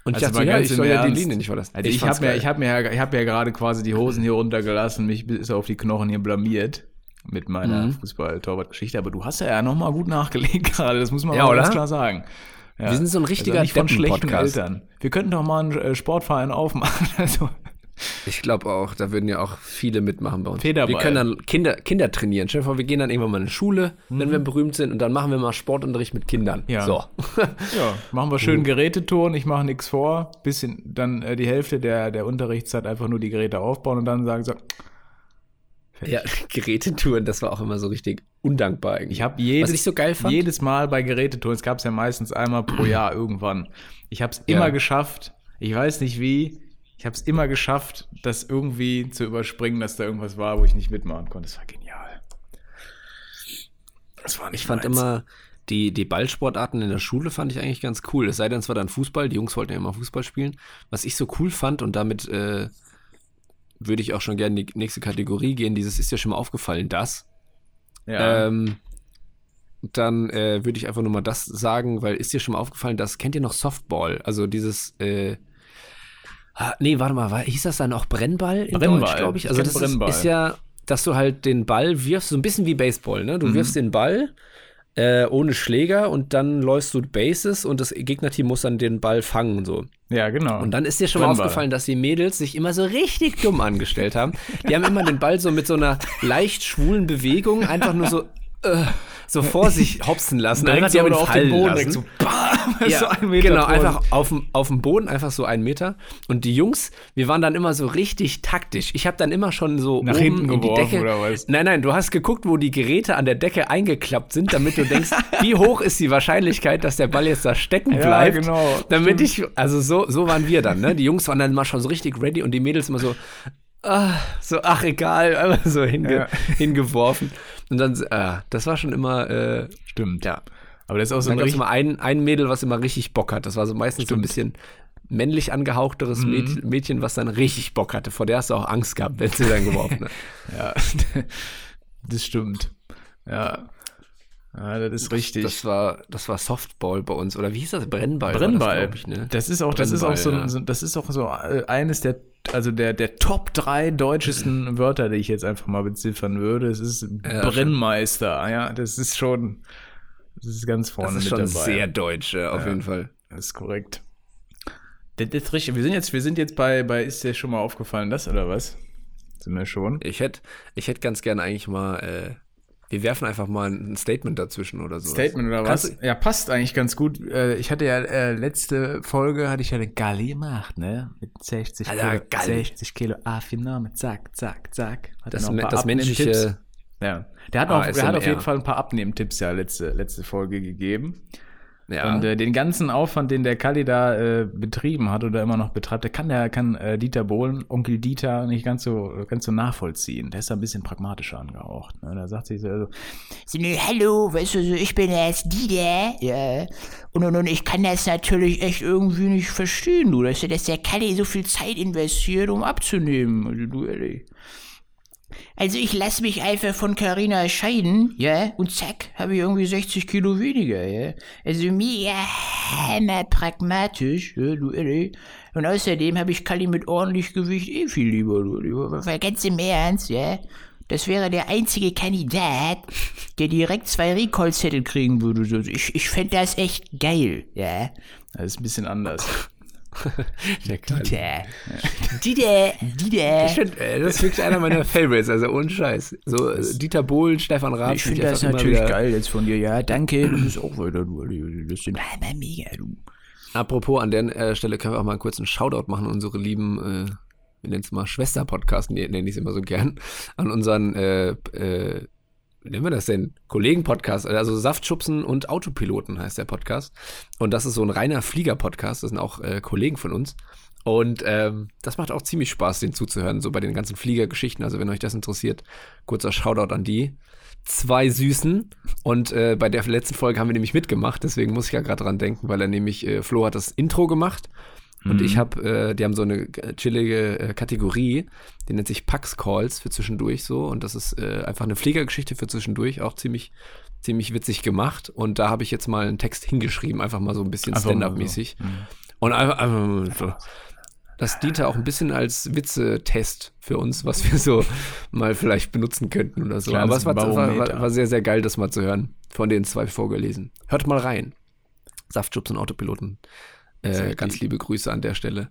Speaker 2: Und ich
Speaker 1: Also
Speaker 2: dachte,
Speaker 1: mal
Speaker 2: ja, ich soll ja die. Linie nicht verlassen.
Speaker 1: Also ich, habe mir, ich hab mir, ja- ich hab ja gerade quasi die Hosen hier runtergelassen, mich bis auf die Knochen hier blamiert mit meiner
Speaker 2: Mhm.
Speaker 1: Fußball-Torwart-Geschichte. Aber du hast ja nochmal gut nachgelegt [LAUGHS] gerade, das muss man
Speaker 2: Ja,
Speaker 1: ganz klar sagen. Ja.
Speaker 2: Wir sind so ein
Speaker 1: Also
Speaker 2: richtiger
Speaker 1: nicht von schlechten. Eltern. Wir könnten doch mal einen äh, Sportverein aufmachen. [LAUGHS] Also,
Speaker 2: Ich glaube auch, da würden ja auch viele mitmachen bei uns.
Speaker 1: Federball.
Speaker 2: Wir können dann Kinder, Kinder trainieren. Stell dir vor, wir gehen dann irgendwann mal in eine Schule, wenn wir berühmt sind und dann machen wir mal Sportunterricht mit Kindern.
Speaker 1: Ja.
Speaker 2: So.
Speaker 1: ja, machen wir schön Geräteturn, ich mache nichts vor, bisschen dann äh, die Hälfte der, der Unterrichtszeit einfach nur die Geräte aufbauen und dann sagen so,
Speaker 2: ja, [LAUGHS] Gerätetouren, das war auch immer so richtig undankbar eigentlich.
Speaker 1: Ich habe jedes,
Speaker 2: Was ich so geil fand?
Speaker 1: jedes Mal bei Gerätetouren, es gab es ja meistens einmal pro [CLEARS THROAT] Jahr irgendwann. Ich habe es
Speaker 2: Ja.
Speaker 1: immer geschafft, ich weiß nicht wie, ich habe es immer geschafft, das irgendwie zu überspringen, dass da irgendwas war, wo ich nicht mitmachen konnte. Das war genial. Das war nicht
Speaker 2: Ich fand
Speaker 1: meins.
Speaker 2: immer, die, die Ballsportarten in der Schule fand ich eigentlich ganz cool. Es sei denn, es war dann Fußball. Die Jungs wollten ja immer Fußball spielen. Was ich so cool fand und damit äh, würde ich auch schon gerne in die nächste Kategorie gehen. Dieses ist ja schon mal aufgefallen, das.
Speaker 1: ja.
Speaker 2: Ähm, dann äh, würde ich einfach nur mal das sagen, weil ist dir schon mal aufgefallen, dass, kennt ihr noch Softball? Also dieses, äh, ah, nee, warte mal, war, hieß das dann auch Brennball in
Speaker 1: Brennball.
Speaker 2: Deutsch, glaube ich? Also das
Speaker 1: Brennball.
Speaker 2: Ist, ist ja, dass du halt den Ball wirfst, so ein bisschen wie Baseball, ne?
Speaker 1: Mhm.
Speaker 2: Du wirfst den Ball äh, ohne Schläger und dann läufst du Bases und das Gegnerteam muss dann den Ball fangen, so.
Speaker 1: ja, genau.
Speaker 2: Und dann ist dir schon mal
Speaker 1: Brennball.
Speaker 2: aufgefallen, dass die Mädels sich immer so richtig dumm angestellt haben. Die haben immer den Ball so mit so einer leicht schwulen Bewegung einfach nur so, äh, so vor sich hopsen lassen,
Speaker 1: Direkt
Speaker 2: einfach die
Speaker 1: so auf den Boden,
Speaker 2: lassen.
Speaker 1: so, bam, [LAUGHS]
Speaker 2: Ja,
Speaker 1: so ein Meter
Speaker 2: genau,
Speaker 1: vor
Speaker 2: einfach auf dem, auf dem Boden, einfach so einen Meter. Und die Jungs, wir waren dann immer so richtig taktisch. Ich habe dann immer schon so
Speaker 1: Nach
Speaker 2: oben
Speaker 1: hinten
Speaker 2: in die
Speaker 1: geworfen,
Speaker 2: Decke.
Speaker 1: oder was?
Speaker 2: Nein, nein, du hast geguckt, wo die Geräte an der Decke eingeklappt sind, damit du denkst, [LAUGHS] wie hoch ist die Wahrscheinlichkeit, dass der Ball jetzt da stecken
Speaker 1: Ja,
Speaker 2: bleibt.
Speaker 1: genau.
Speaker 2: Damit ich, also so, so waren wir dann, ne? Die Jungs waren dann mal schon so richtig ready und die Mädels immer so, ah, so, ach egal, einfach [LAUGHS] so hinge
Speaker 1: Ja.
Speaker 2: hingeworfen. Und dann, ah, das war schon immer, äh,
Speaker 1: Stimmt.
Speaker 2: ja,
Speaker 1: Aber das ist auch so
Speaker 2: dann
Speaker 1: ein
Speaker 2: gab es immer ein, ein Mädel, was immer richtig Bock hat. Das war so meistens so ein bisschen männlich angehauchteres
Speaker 1: Mhm.
Speaker 2: Mäd- Mädchen, was dann richtig Bock hatte. Vor der hast du auch Angst gehabt, wenn sie dann geworfen hat. [LAUGHS]
Speaker 1: ja, [LAUGHS] das stimmt. Ja. Ja, das ist richtig.
Speaker 2: Das war, das war Softball bei uns. Oder wie hieß das? Brennball.
Speaker 1: Brennball.
Speaker 2: Das, ich, ne?
Speaker 1: Das ist auch, das ist auch so,
Speaker 2: ja.
Speaker 1: so, das ist auch so äh, eines der, also der, der Top drei deutschesten Wörter, die ich jetzt einfach mal beziffern würde. Es ist
Speaker 2: Ja,
Speaker 1: Brennmeister. Ja, das ist schon, das ist ganz vorne
Speaker 2: Das ist
Speaker 1: mit
Speaker 2: schon
Speaker 1: dabei.
Speaker 2: sehr deutsch, auf jeden Fall.
Speaker 1: Das ist korrekt. Das, ist richtig. Wir sind jetzt, wir sind jetzt bei, bei, ist dir schon mal aufgefallen, das oder was? Sind wir schon?
Speaker 2: Ich hätte ich hätt ganz gerne eigentlich mal, äh, wir werfen einfach mal ein Statement dazwischen oder so.
Speaker 1: Statement oder
Speaker 2: Kannst
Speaker 1: was? Ja, passt eigentlich ganz gut. Äh, Ich hatte ja äh, letzte Folge hatte ich ja eine Galle gemacht, ne? Mit 60
Speaker 2: Alter,
Speaker 1: Kilo,
Speaker 2: Galle.
Speaker 1: 60 Kilo Affiname, zack, zack, zack. Hat
Speaker 2: Das, das menschliche,
Speaker 1: Ja, der hat,
Speaker 2: Ah,
Speaker 1: auch, der hat auf jeden Fall ein paar Abnehmtipps ja letzte, letzte Folge gegeben.
Speaker 2: Ja.
Speaker 1: Und äh, den ganzen Aufwand, den der Kalli da äh, betrieben hat oder immer noch betreibt, der kann der kann äh, Dieter Bohlen, Onkel Dieter, nicht ganz so ganz so nachvollziehen. Der ist da ein bisschen pragmatischer angehaucht. Ne? Da sagt sich so, also,
Speaker 3: hallo, weißt du, so, ich bin erst Dieter, ja. Und, und, und ich kann das natürlich echt irgendwie nicht verstehen, du, dass, der- dass der Kalle so viel Zeit investiert, um abzunehmen. Also, du, ehrlich. Also ich lasse mich einfach von Carina scheiden, ja, und zack, habe ich irgendwie 60 Kilo weniger, ja. Also mega hammer pragmatisch, ja, du ehrlich. Und außerdem habe ich Kali mit ordentlich Gewicht eh viel lieber, du. Weil ganz im Ernst, ja. Das wäre der einzige Kandidat, der direkt zwei Recall-Zettel kriegen würde. Ich, ich fände das echt geil, ja.
Speaker 1: das ist ein bisschen anders.
Speaker 3: Dieter. Dieter. Dieter.
Speaker 2: Ich find, äh, das ist wirklich einer meiner Favorites, also ohne Scheiß. So äh, Dieter Bohlen, Stefan Raab.
Speaker 1: Ich finde das natürlich
Speaker 2: wieder-
Speaker 1: geil jetzt von dir. Ja, danke. Du bist auch weiter, du. Das sind
Speaker 3: Aber mega, du.
Speaker 2: Apropos, an der äh, Stelle können wir auch mal kurz einen Shoutout machen an unsere lieben, äh, wir nennen es mal Schwester-Podcast, ne, nenne ich es immer so gern, an unseren, äh, äh, nennen wir das denn? Kollegen-Podcast, also Saftschubsen und Autopiloten heißt der Podcast. Und das ist so ein reiner Flieger-Podcast, das sind auch äh, Kollegen von uns. Und ähm, das macht auch ziemlich Spaß, den zuzuhören, so bei den ganzen Fliegergeschichten. Also wenn euch das interessiert, kurzer Shoutout an die. Zwei Süßen. Und äh, bei der letzten Folge haben wir nämlich mitgemacht, deswegen muss ich ja gerade dran denken, weil er nämlich, äh, Flo hat das Intro gemacht und ich habe, äh, die haben so eine chillige äh, Kategorie, die nennt sich Pax Calls für zwischendurch so und das ist äh, einfach eine Fliegergeschichte für zwischendurch, auch ziemlich, ziemlich witzig gemacht und da habe ich jetzt mal einen Text hingeschrieben, einfach mal so ein bisschen
Speaker 1: mal so.
Speaker 2: Stand-up-mäßig und einfach, einfach so. Das diente auch ein bisschen als Witze-Test für uns, was wir so mal vielleicht benutzen könnten oder so.
Speaker 1: Kleines
Speaker 2: Aber es war, war, war sehr, sehr geil, das mal zu hören. Von den zwei vorgelesen. Hört mal rein. Saftschubs und Autopiloten. Äh, ganz
Speaker 1: lieb.
Speaker 2: liebe Grüße an der Stelle.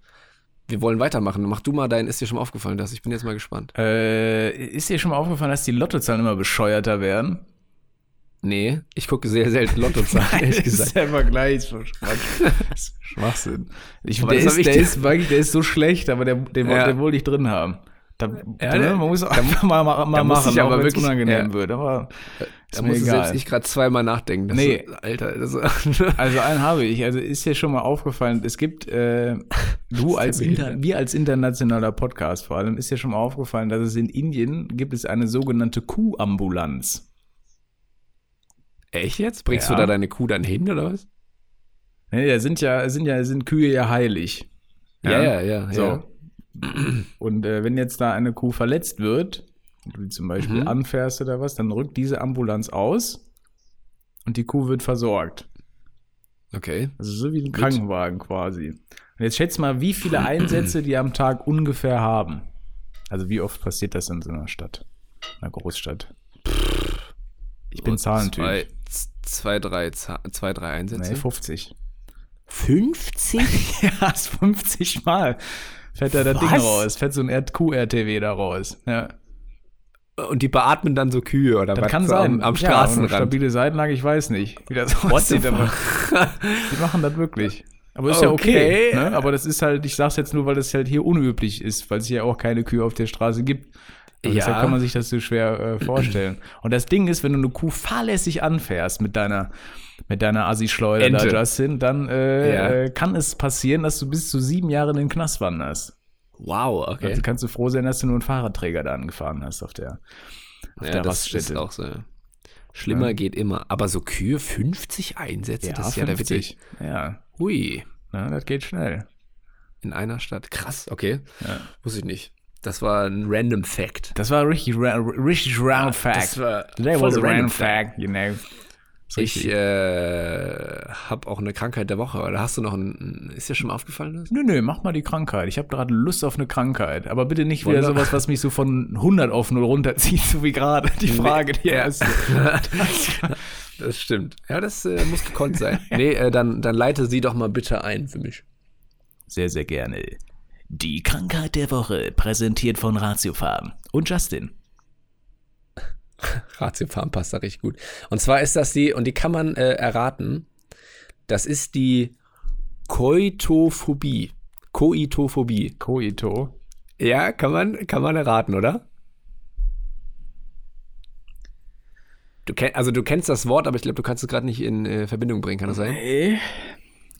Speaker 2: Wir wollen weitermachen. Mach du mal dein, ist dir schon mal aufgefallen, das? Ich bin jetzt mal gespannt.
Speaker 1: Äh, ist dir schon mal aufgefallen, dass die Lottozahlen immer bescheuerter werden?
Speaker 2: Nee, ich gucke sehr selten Lottozahlen, [LAUGHS] ehrlich
Speaker 1: Das ist
Speaker 2: gesagt.
Speaker 1: der Vergleich. ist Schwachsinn. Ich, der, ist, der, ist, der ist so schlecht, aber der, den,
Speaker 2: Ja.
Speaker 1: wollte ich drin haben. Da, da,
Speaker 2: der-
Speaker 1: man muss einfach mal, mal, mal
Speaker 2: da muss
Speaker 1: machen,
Speaker 2: ich
Speaker 1: auch
Speaker 2: aber wirklich-
Speaker 1: unangenehm
Speaker 2: ja.
Speaker 1: wird. Aber
Speaker 2: Da
Speaker 1: ist mir
Speaker 2: musst du selbst nicht gerade zweimal nachdenken. Das
Speaker 1: Nee.
Speaker 2: Ist, Alter, das [LAUGHS]
Speaker 1: Also einen habe ich. Also ist dir schon mal aufgefallen, es gibt, äh, du [LAUGHS] als. Inter, wir als internationaler Podcast vor allem, ist dir schon mal aufgefallen, dass es in Indien gibt es eine sogenannte Kuhambulanz.
Speaker 2: Echt jetzt? Bringst
Speaker 1: Ja.
Speaker 2: du da deine Kuh dann hin, oder was?
Speaker 1: Ne, da sind ja, sind ja, sind Kühe ja heilig.
Speaker 2: Ja, ja, ja.
Speaker 1: So. Und äh, wenn jetzt da eine Kuh verletzt wird, du zum Beispiel
Speaker 2: Mhm.
Speaker 1: anfährst oder was, dann rückt diese Ambulanz aus und die Kuh wird versorgt.
Speaker 2: Okay.
Speaker 1: Also so wie ein Krankenwagen quasi. Und jetzt schätz mal, wie viele Einsätze die am Tag ungefähr haben. Also wie oft passiert das in so einer Stadt, einer Großstadt? Ich bin Zahlentyp.
Speaker 2: Zwei, zwei, drei, zwei, drei Einsätze.
Speaker 1: Nee, 50.
Speaker 3: 50? [LAUGHS]
Speaker 1: ja, ist 50 Mal. Fährt da das Ding raus. Fährt so ein QRTW da raus. Ja.
Speaker 2: Und die beatmen dann so Kühe oder
Speaker 1: Das
Speaker 2: was?
Speaker 1: kann sein.
Speaker 2: Am,
Speaker 1: Ja,
Speaker 2: Straßenrand.
Speaker 1: stabile Seitenlage, ich weiß nicht, wie das aussieht. [LAUGHS] Die machen das wirklich. Aber ist ja okay.
Speaker 2: Okay.
Speaker 1: Ne? Aber das ist halt, ich sag's jetzt nur, weil das halt hier unüblich ist, weil es hier auch keine Kühe auf der Straße gibt.
Speaker 2: Ja.
Speaker 1: deshalb kann man sich das so schwer äh, vorstellen. Und das Ding ist, wenn du eine Kuh fahrlässig anfährst mit deiner, mit deiner Assi-Schleuder da. Justin, dann äh,
Speaker 2: Ja.
Speaker 1: äh, kann es passieren, dass du bis zu sieben Jahre in den Knast wanderst.
Speaker 2: wow, okay.
Speaker 1: Also kannst du froh sein, dass du nur einen Fahrradträger da angefahren hast auf der, auf
Speaker 2: ja,
Speaker 1: der
Speaker 2: das ist
Speaker 1: Raststätte.
Speaker 2: auch so. Schlimmer geht immer. Aber so Kühe 50 Einsätze, das ist ja der
Speaker 1: 50.
Speaker 2: witzig.
Speaker 1: Ja,
Speaker 2: Hui,
Speaker 1: ne, das geht schnell.
Speaker 2: in einer Stadt. Krass, okay.
Speaker 1: Ja.
Speaker 2: Wusste ich nicht. Das war ein random Fact.
Speaker 1: Das war richtig, ra richtig round fact.
Speaker 2: Das war
Speaker 1: Today
Speaker 2: voll
Speaker 1: was a
Speaker 2: random
Speaker 1: random fact, you know.
Speaker 2: Ich äh, habe auch eine Krankheit der Woche. Oder hast du noch ein. Ist dir schon mal aufgefallen? Das?
Speaker 1: Nö, nö, mach mal die Krankheit. Ich habe gerade Lust auf eine Krankheit. Aber bitte nicht wieder
Speaker 2: Wunder-
Speaker 1: sowas, was mich so von 100 auf 0 runterzieht, so wie gerade die Frage, die
Speaker 2: Ja.
Speaker 1: erste. [LAUGHS]
Speaker 2: Das stimmt. Ja, das äh, muss gekonnt sein. nee, äh, dann, dann leite sie doch mal bitte ein für mich.
Speaker 1: Sehr, sehr gerne. Die Krankheit der Woche, präsentiert von Ratiofarm und Justin. [LAUGHS]
Speaker 2: Ratiofarm passt da richtig gut. Und zwar ist das die, und die kann man äh, erraten, das ist die Koitophobie. Koitophobie.
Speaker 1: Koito.
Speaker 2: Ja, kann man, kann man erraten, oder? Du kenn, also du kennst das Wort, aber ich glaube, du kannst es gerade nicht in äh, Verbindung bringen, kann das sein?
Speaker 1: Hey.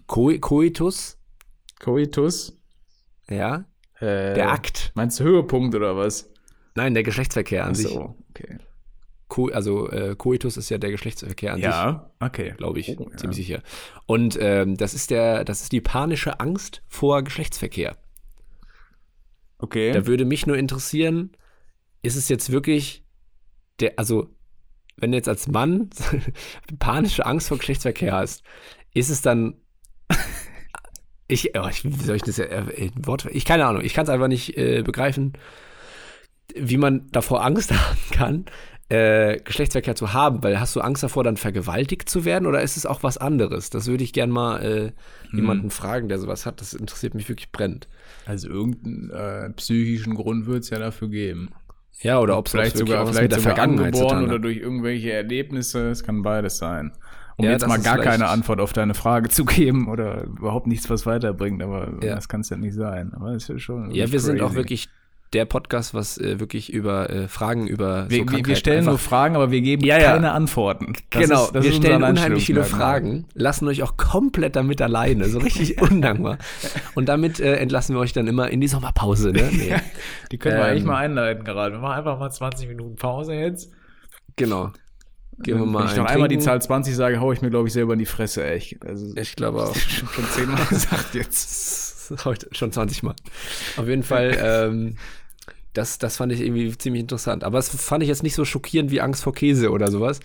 Speaker 2: Ko Koitus,
Speaker 1: Koitus.
Speaker 2: ja,
Speaker 1: Äh,
Speaker 2: der Akt.
Speaker 1: Meinst du Höhepunkt oder was?
Speaker 2: Nein, der Geschlechtsverkehr an sich.
Speaker 1: so, okay.
Speaker 2: Ko also äh, Koitus ist ja der Geschlechtsverkehr an sich.
Speaker 1: Ja, okay.
Speaker 2: glaube ich,
Speaker 1: Oh, ja.
Speaker 2: ziemlich sicher. Und ähm, das ist der, das ist die panische Angst vor Geschlechtsverkehr.
Speaker 1: Okay.
Speaker 2: Da würde mich nur interessieren, ist es jetzt wirklich der, also wenn du jetzt als Mann [LAUGHS] panische Angst vor Geschlechtsverkehr hast, ist es dann [LAUGHS] ich, oh, ich wie soll ich das ja, äh, in Wort, ich keine Ahnung, ich kann es einfach nicht äh, begreifen, wie man davor Angst [LAUGHS] haben kann, äh, Geschlechtsverkehr zu haben, weil hast du Angst davor, dann vergewaltigt zu werden oder ist es auch was anderes? Das würde ich gern mal äh, jemanden fragen, der sowas hat. Das interessiert mich wirklich brennend.
Speaker 1: Also irgendeinen äh, psychischen Grund wird es ja dafür geben.
Speaker 2: Ja, oder ob es
Speaker 1: vielleicht sogar, vielleicht
Speaker 2: mit der
Speaker 1: sogar
Speaker 2: Vergangenheit tun
Speaker 1: oder durch irgendwelche Erlebnisse. Es kann beides sein. Um
Speaker 2: Ja,
Speaker 1: jetzt mal gar keine Antwort auf deine Frage zu geben oder überhaupt nichts, was weiterbringt, aber
Speaker 2: Ja.
Speaker 1: das kann es ja nicht sein. Aber ist schon.
Speaker 2: Ja, wir sind auch
Speaker 1: crazy.
Speaker 2: wirklich der Podcast, was äh, wirklich über äh, Fragen über so
Speaker 1: Wir, wir, wir stellen nur
Speaker 2: einfach-
Speaker 1: Fragen, aber wir geben
Speaker 2: Ja, ja.
Speaker 1: keine Antworten. Das
Speaker 2: genau,
Speaker 1: ist-
Speaker 2: wir stellen unheimlich viele. Fragen, lassen euch auch komplett damit alleine, so richtig [LAUGHS] [LAUGHS] undankbar. Und damit äh, entlassen wir euch dann immer in die Sommerpause. Ne? Nee,
Speaker 1: Die können wir
Speaker 2: Ähm,
Speaker 1: eigentlich mal einleiten gerade. Wir machen einfach mal 20 Minuten Pause jetzt.
Speaker 2: genau. Gehen wir mal
Speaker 1: Wenn ich noch einmal die. Zahl 20 sage, hau ich mir, glaube ich, selber in die Fresse. Echt. Also,
Speaker 2: Ich glaube auch.
Speaker 1: schon zehnmal [LAUGHS] gesagt jetzt. [LAUGHS]
Speaker 2: Heute schon 20 Mal. Auf jeden Fall, [LAUGHS] ähm, das, das fand ich irgendwie ziemlich interessant. Aber das fand ich jetzt nicht so schockierend wie Angst vor Käse oder sowas.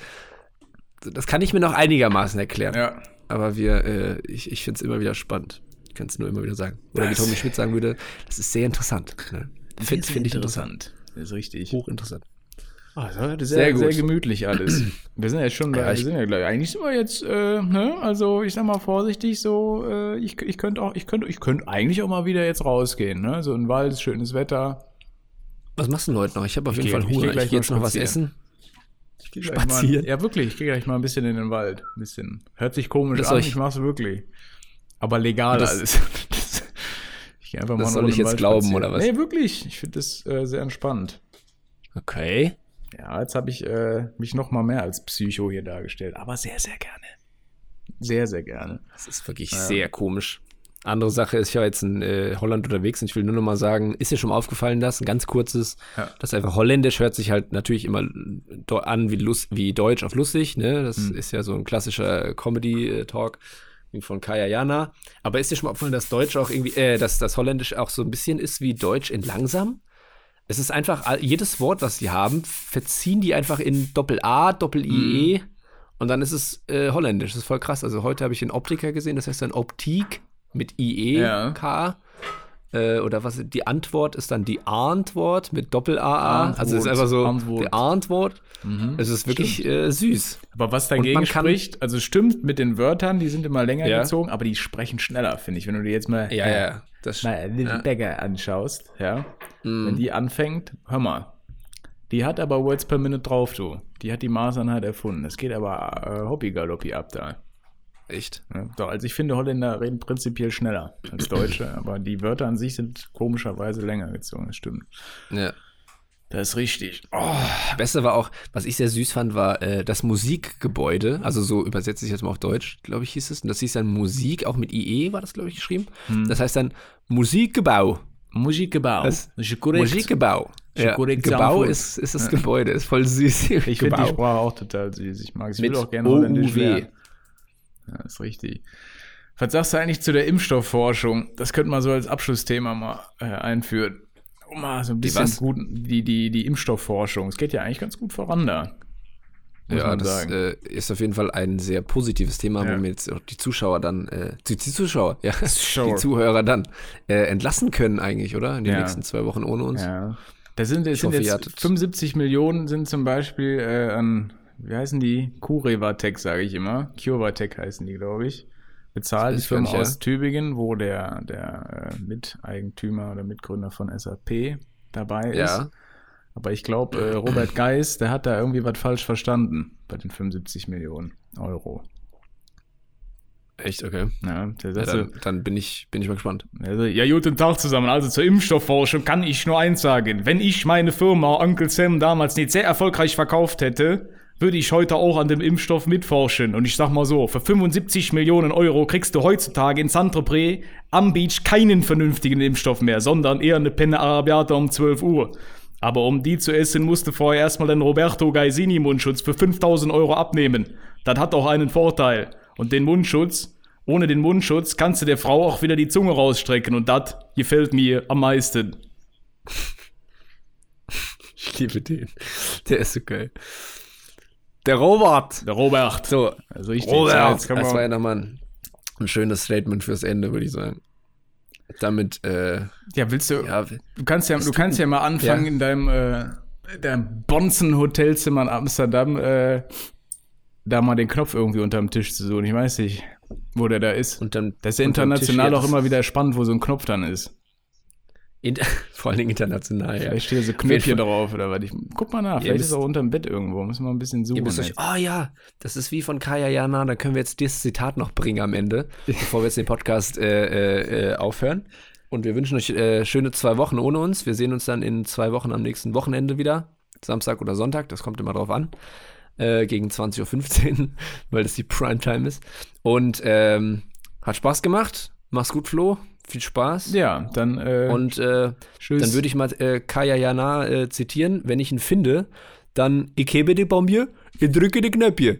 Speaker 2: Das kann ich mir noch einigermaßen erklären.
Speaker 1: Ja.
Speaker 2: Aber wir, äh, ich, ich finde es immer wieder spannend. Ich kann es nur immer wieder sagen. Oder wie
Speaker 1: Das-
Speaker 2: Tommy Schmidt sagen würde, das ist sehr interessant. Ne? Finde find ich interessant.
Speaker 1: Das ist richtig.
Speaker 2: Hochinteressant.
Speaker 1: Ah, war sehr,
Speaker 2: Sehr
Speaker 1: sehr,
Speaker 2: gut.
Speaker 1: sehr gemütlich alles. [CLEARS THROAT] Wir sind ja jetzt schon,
Speaker 2: Ja,
Speaker 1: wir sind ja gleich. Eigentlich sind wir jetzt, äh, ne, also ich sag mal vorsichtig, so, äh, ich, ich könnte auch, ich könnte, ich könnte eigentlich auch mal wieder jetzt rausgehen, ne? So ein Wald, schönes Wetter.
Speaker 2: Was machst du denn heute noch? Ich habe auf
Speaker 1: Ich
Speaker 2: jeden
Speaker 1: geh-
Speaker 2: Fall
Speaker 1: ich geh
Speaker 2: Hunger. Ich,
Speaker 1: gleich
Speaker 2: gehe jetzt noch was
Speaker 1: spazieren.
Speaker 2: essen.
Speaker 1: Ich geh gleich mal,
Speaker 2: Spazieren?
Speaker 1: ja, wirklich, ich gehe gleich mal ein bisschen in den Wald. Ein bisschen. Hört sich komisch
Speaker 2: Das
Speaker 1: an,
Speaker 2: ich-
Speaker 1: ich mach's wirklich. Aber legal
Speaker 2: Das-
Speaker 1: alles. Das, [LAUGHS] ich geh einfach mal
Speaker 2: Das soll ich jetzt
Speaker 1: Wald
Speaker 2: glauben,
Speaker 1: spazieren.
Speaker 2: oder was?
Speaker 1: Nee, wirklich. Ich finde das äh, sehr entspannt.
Speaker 2: Okay.
Speaker 1: Ja, jetzt habe ich äh, mich noch mal mehr als Psycho hier dargestellt, aber sehr, sehr gerne. Sehr, sehr gerne.
Speaker 2: Das ist wirklich sehr komisch. Andere Sache ist, ich war jetzt in äh, Holland unterwegs und ich will nur noch mal sagen, ist dir schon mal aufgefallen, das? Ein ganz kurzes,
Speaker 1: Ja.
Speaker 2: das einfach holländisch hört sich halt natürlich immer an wie, Lust, wie Deutsch auf lustig, ne? Das
Speaker 1: Hm.
Speaker 2: ist ja so ein klassischer Comedy-Talk von Kaya Jana. Aber ist dir schon mal aufgefallen, dass Deutsch auch irgendwie, äh, dass das Holländisch auch so ein bisschen ist wie Deutsch in langsam? Es ist einfach, jedes Wort, was sie haben, verziehen die einfach in Doppel-A, Doppel-IE und dann ist es äh, holländisch. Das ist voll krass. Also heute habe ich den Optiker gesehen, das heißt dann Optik mit IE,
Speaker 1: Ja.
Speaker 2: K. Äh, oder was, die Antwort ist dann die Antwort mit Doppel-AA. Also es ist einfach so
Speaker 1: Antwort.
Speaker 2: die Antwort. Es ist wirklich äh, süß.
Speaker 1: Aber was dagegen spricht, also stimmt mit den Wörtern, die sind immer länger
Speaker 2: Ja.
Speaker 1: gezogen, aber die sprechen schneller, finde ich. Wenn du dir jetzt mal,
Speaker 2: Ja,
Speaker 1: äh,
Speaker 2: ja. Das
Speaker 1: mal Little
Speaker 2: ja. Mhm.
Speaker 1: Beggar anschaust, ja, wenn die anfängt, hör mal, Die hat aber Words per Minute drauf, du. Die hat die Maßeinheit erfunden. Es geht aber äh, Hobby-Galoppi ab da.
Speaker 2: Echt?
Speaker 1: Ja, doch, also ich finde, Holländer reden prinzipiell schneller als Deutsche, [CLEARS THROAT] aber die Wörter an sich sind komischerweise länger gezogen, das stimmt.
Speaker 2: Ja.
Speaker 1: Das ist richtig. Oh,
Speaker 2: Beste war auch, was ich sehr süß fand, war äh, das Musikgebäude. Also so übersetze ich jetzt mal auf Deutsch, glaube ich, hieß es. Und das hieß dann Musik, auch mit IE war das, glaube ich, geschrieben. Das heißt dann Musikgebau.
Speaker 1: Musikgebau.
Speaker 2: Das-
Speaker 1: Das ist korrekt.
Speaker 2: Musikgebau.
Speaker 1: Ist
Speaker 2: Ja, Gebau ist, ist das Gebäude, ist voll süß.
Speaker 1: Ich finde die Sprache auch total süß. Ich mag es. Ich will
Speaker 2: Mit
Speaker 1: auch gerne Holländisch lernen. Ja, ist richtig. Was sagst du eigentlich zu der Impfstoffforschung? Das könnte man so als Abschlussthema mal äh, einführen. Um mal so ein bisschen
Speaker 2: was?
Speaker 1: gut, die, die, die Impfstoffforschung. Es geht ja eigentlich ganz gut voran da.
Speaker 2: Ja, das äh, ist auf jeden Fall ein sehr positives Thema,
Speaker 1: Ja.
Speaker 2: wo wir jetzt auch die Zuschauer dann, äh, die, die Zuschauer, ja,
Speaker 1: Zuschauer.
Speaker 2: die Zuhörer dann äh, entlassen können eigentlich, oder? In den
Speaker 1: Ja.
Speaker 2: nächsten zwei Wochen ohne uns.
Speaker 1: Ja. Da sind, sind
Speaker 2: hoffe,
Speaker 1: jetzt
Speaker 2: hattet-
Speaker 1: 75 Millionen sind zum Beispiel äh, an, wie heißen die? Curevatec, sage ich immer. CureVatec heißen die, glaube ich. Bezahlt, die Firma
Speaker 2: nicht, ja.
Speaker 1: aus Tübingen, wo der, der äh, Miteigentümer oder Mitgründer von SAP dabei ist.
Speaker 2: Ja.
Speaker 1: Aber ich glaube, äh, Robert Geis, der hat da irgendwie was falsch verstanden bei den 75 Millionen Euro.
Speaker 2: Echt, okay.
Speaker 1: Ja, der
Speaker 2: Ja, dann, dann bin ich, bin ich mal gespannt.
Speaker 1: Also, ja, guten Tag zusammen. Also zur Impfstoffforschung kann ich nur eins sagen. Wenn ich meine Firma Uncle Sam damals nicht sehr erfolgreich verkauft hätte, würde ich heute auch an dem Impfstoff mitforschen. Und ich sag mal so, für 75 Millionen Euro kriegst du heutzutage in Saint-Tropez am Beach keinen vernünftigen Impfstoff mehr, sondern eher eine Penne Arabiata um 12 Uhr. Aber um die zu essen, musste vorher erstmal den Roberto Gaisini Mundschutz für 5000 Euro abnehmen. Das hat auch einen Vorteil. Und den Mundschutz, ohne den Mundschutz kannst du der Frau auch wieder die Zunge rausstrecken und das gefällt mir am meisten. [LAUGHS]
Speaker 2: Ich liebe den. Der ist so geil. Der Robert.
Speaker 1: Der Robert.
Speaker 2: So,
Speaker 1: Also richtig.
Speaker 2: Robert.
Speaker 1: jetzt
Speaker 2: Das war ja nochmal ein, ein schönes Statement fürs Ende, würde ich sagen. Damit, äh,
Speaker 1: ja, willst du,
Speaker 2: ja,
Speaker 1: du kannst ja, du kannst ja mal anfangen
Speaker 2: Ja.
Speaker 1: in deinem, äh, deinem Bonzen-Hotelzimmer in Amsterdam, äh, da mal den Knopf irgendwie unterm Tisch zu suchen. Ich weiß nicht, wo der da ist.
Speaker 2: und dann.
Speaker 1: das ist ja international
Speaker 2: Tisch
Speaker 1: auch immer wieder spannend, wo so ein Knopf dann ist.
Speaker 2: In, [LAUGHS] vor allen Dingen international, ja.
Speaker 1: Vielleicht steht da so Knöpfchen drauf oder was. Ich, guck mal nach, vielleicht ist
Speaker 2: müsst-
Speaker 1: er auch unterm Bett irgendwo. Müssen wir ein bisschen suchen.
Speaker 2: Ihr müsst euch, oh ja, das ist wie von Kaya Jana, da können wir jetzt dieses Zitat noch bringen am Ende, [LAUGHS] bevor wir jetzt den Podcast äh, äh, äh, aufhören. Und wir wünschen euch äh, schöne zwei Wochen ohne uns. Wir sehen uns dann in zwei Wochen am nächsten Wochenende wieder. Samstag oder Sonntag, das kommt immer drauf an. Äh, gegen 20.15 Uhr, [LAUGHS] weil das die Primetime ist. Und ähm, hat Spaß gemacht. Mach's gut, Flo. Viel Spaß.
Speaker 1: Ja, dann, äh,
Speaker 2: Und äh, dann würde ich mal äh, Kaya Jana äh, zitieren. Wenn ich ihn finde, dann ich hebe die Bombe, ich drücke die Knöpfchen.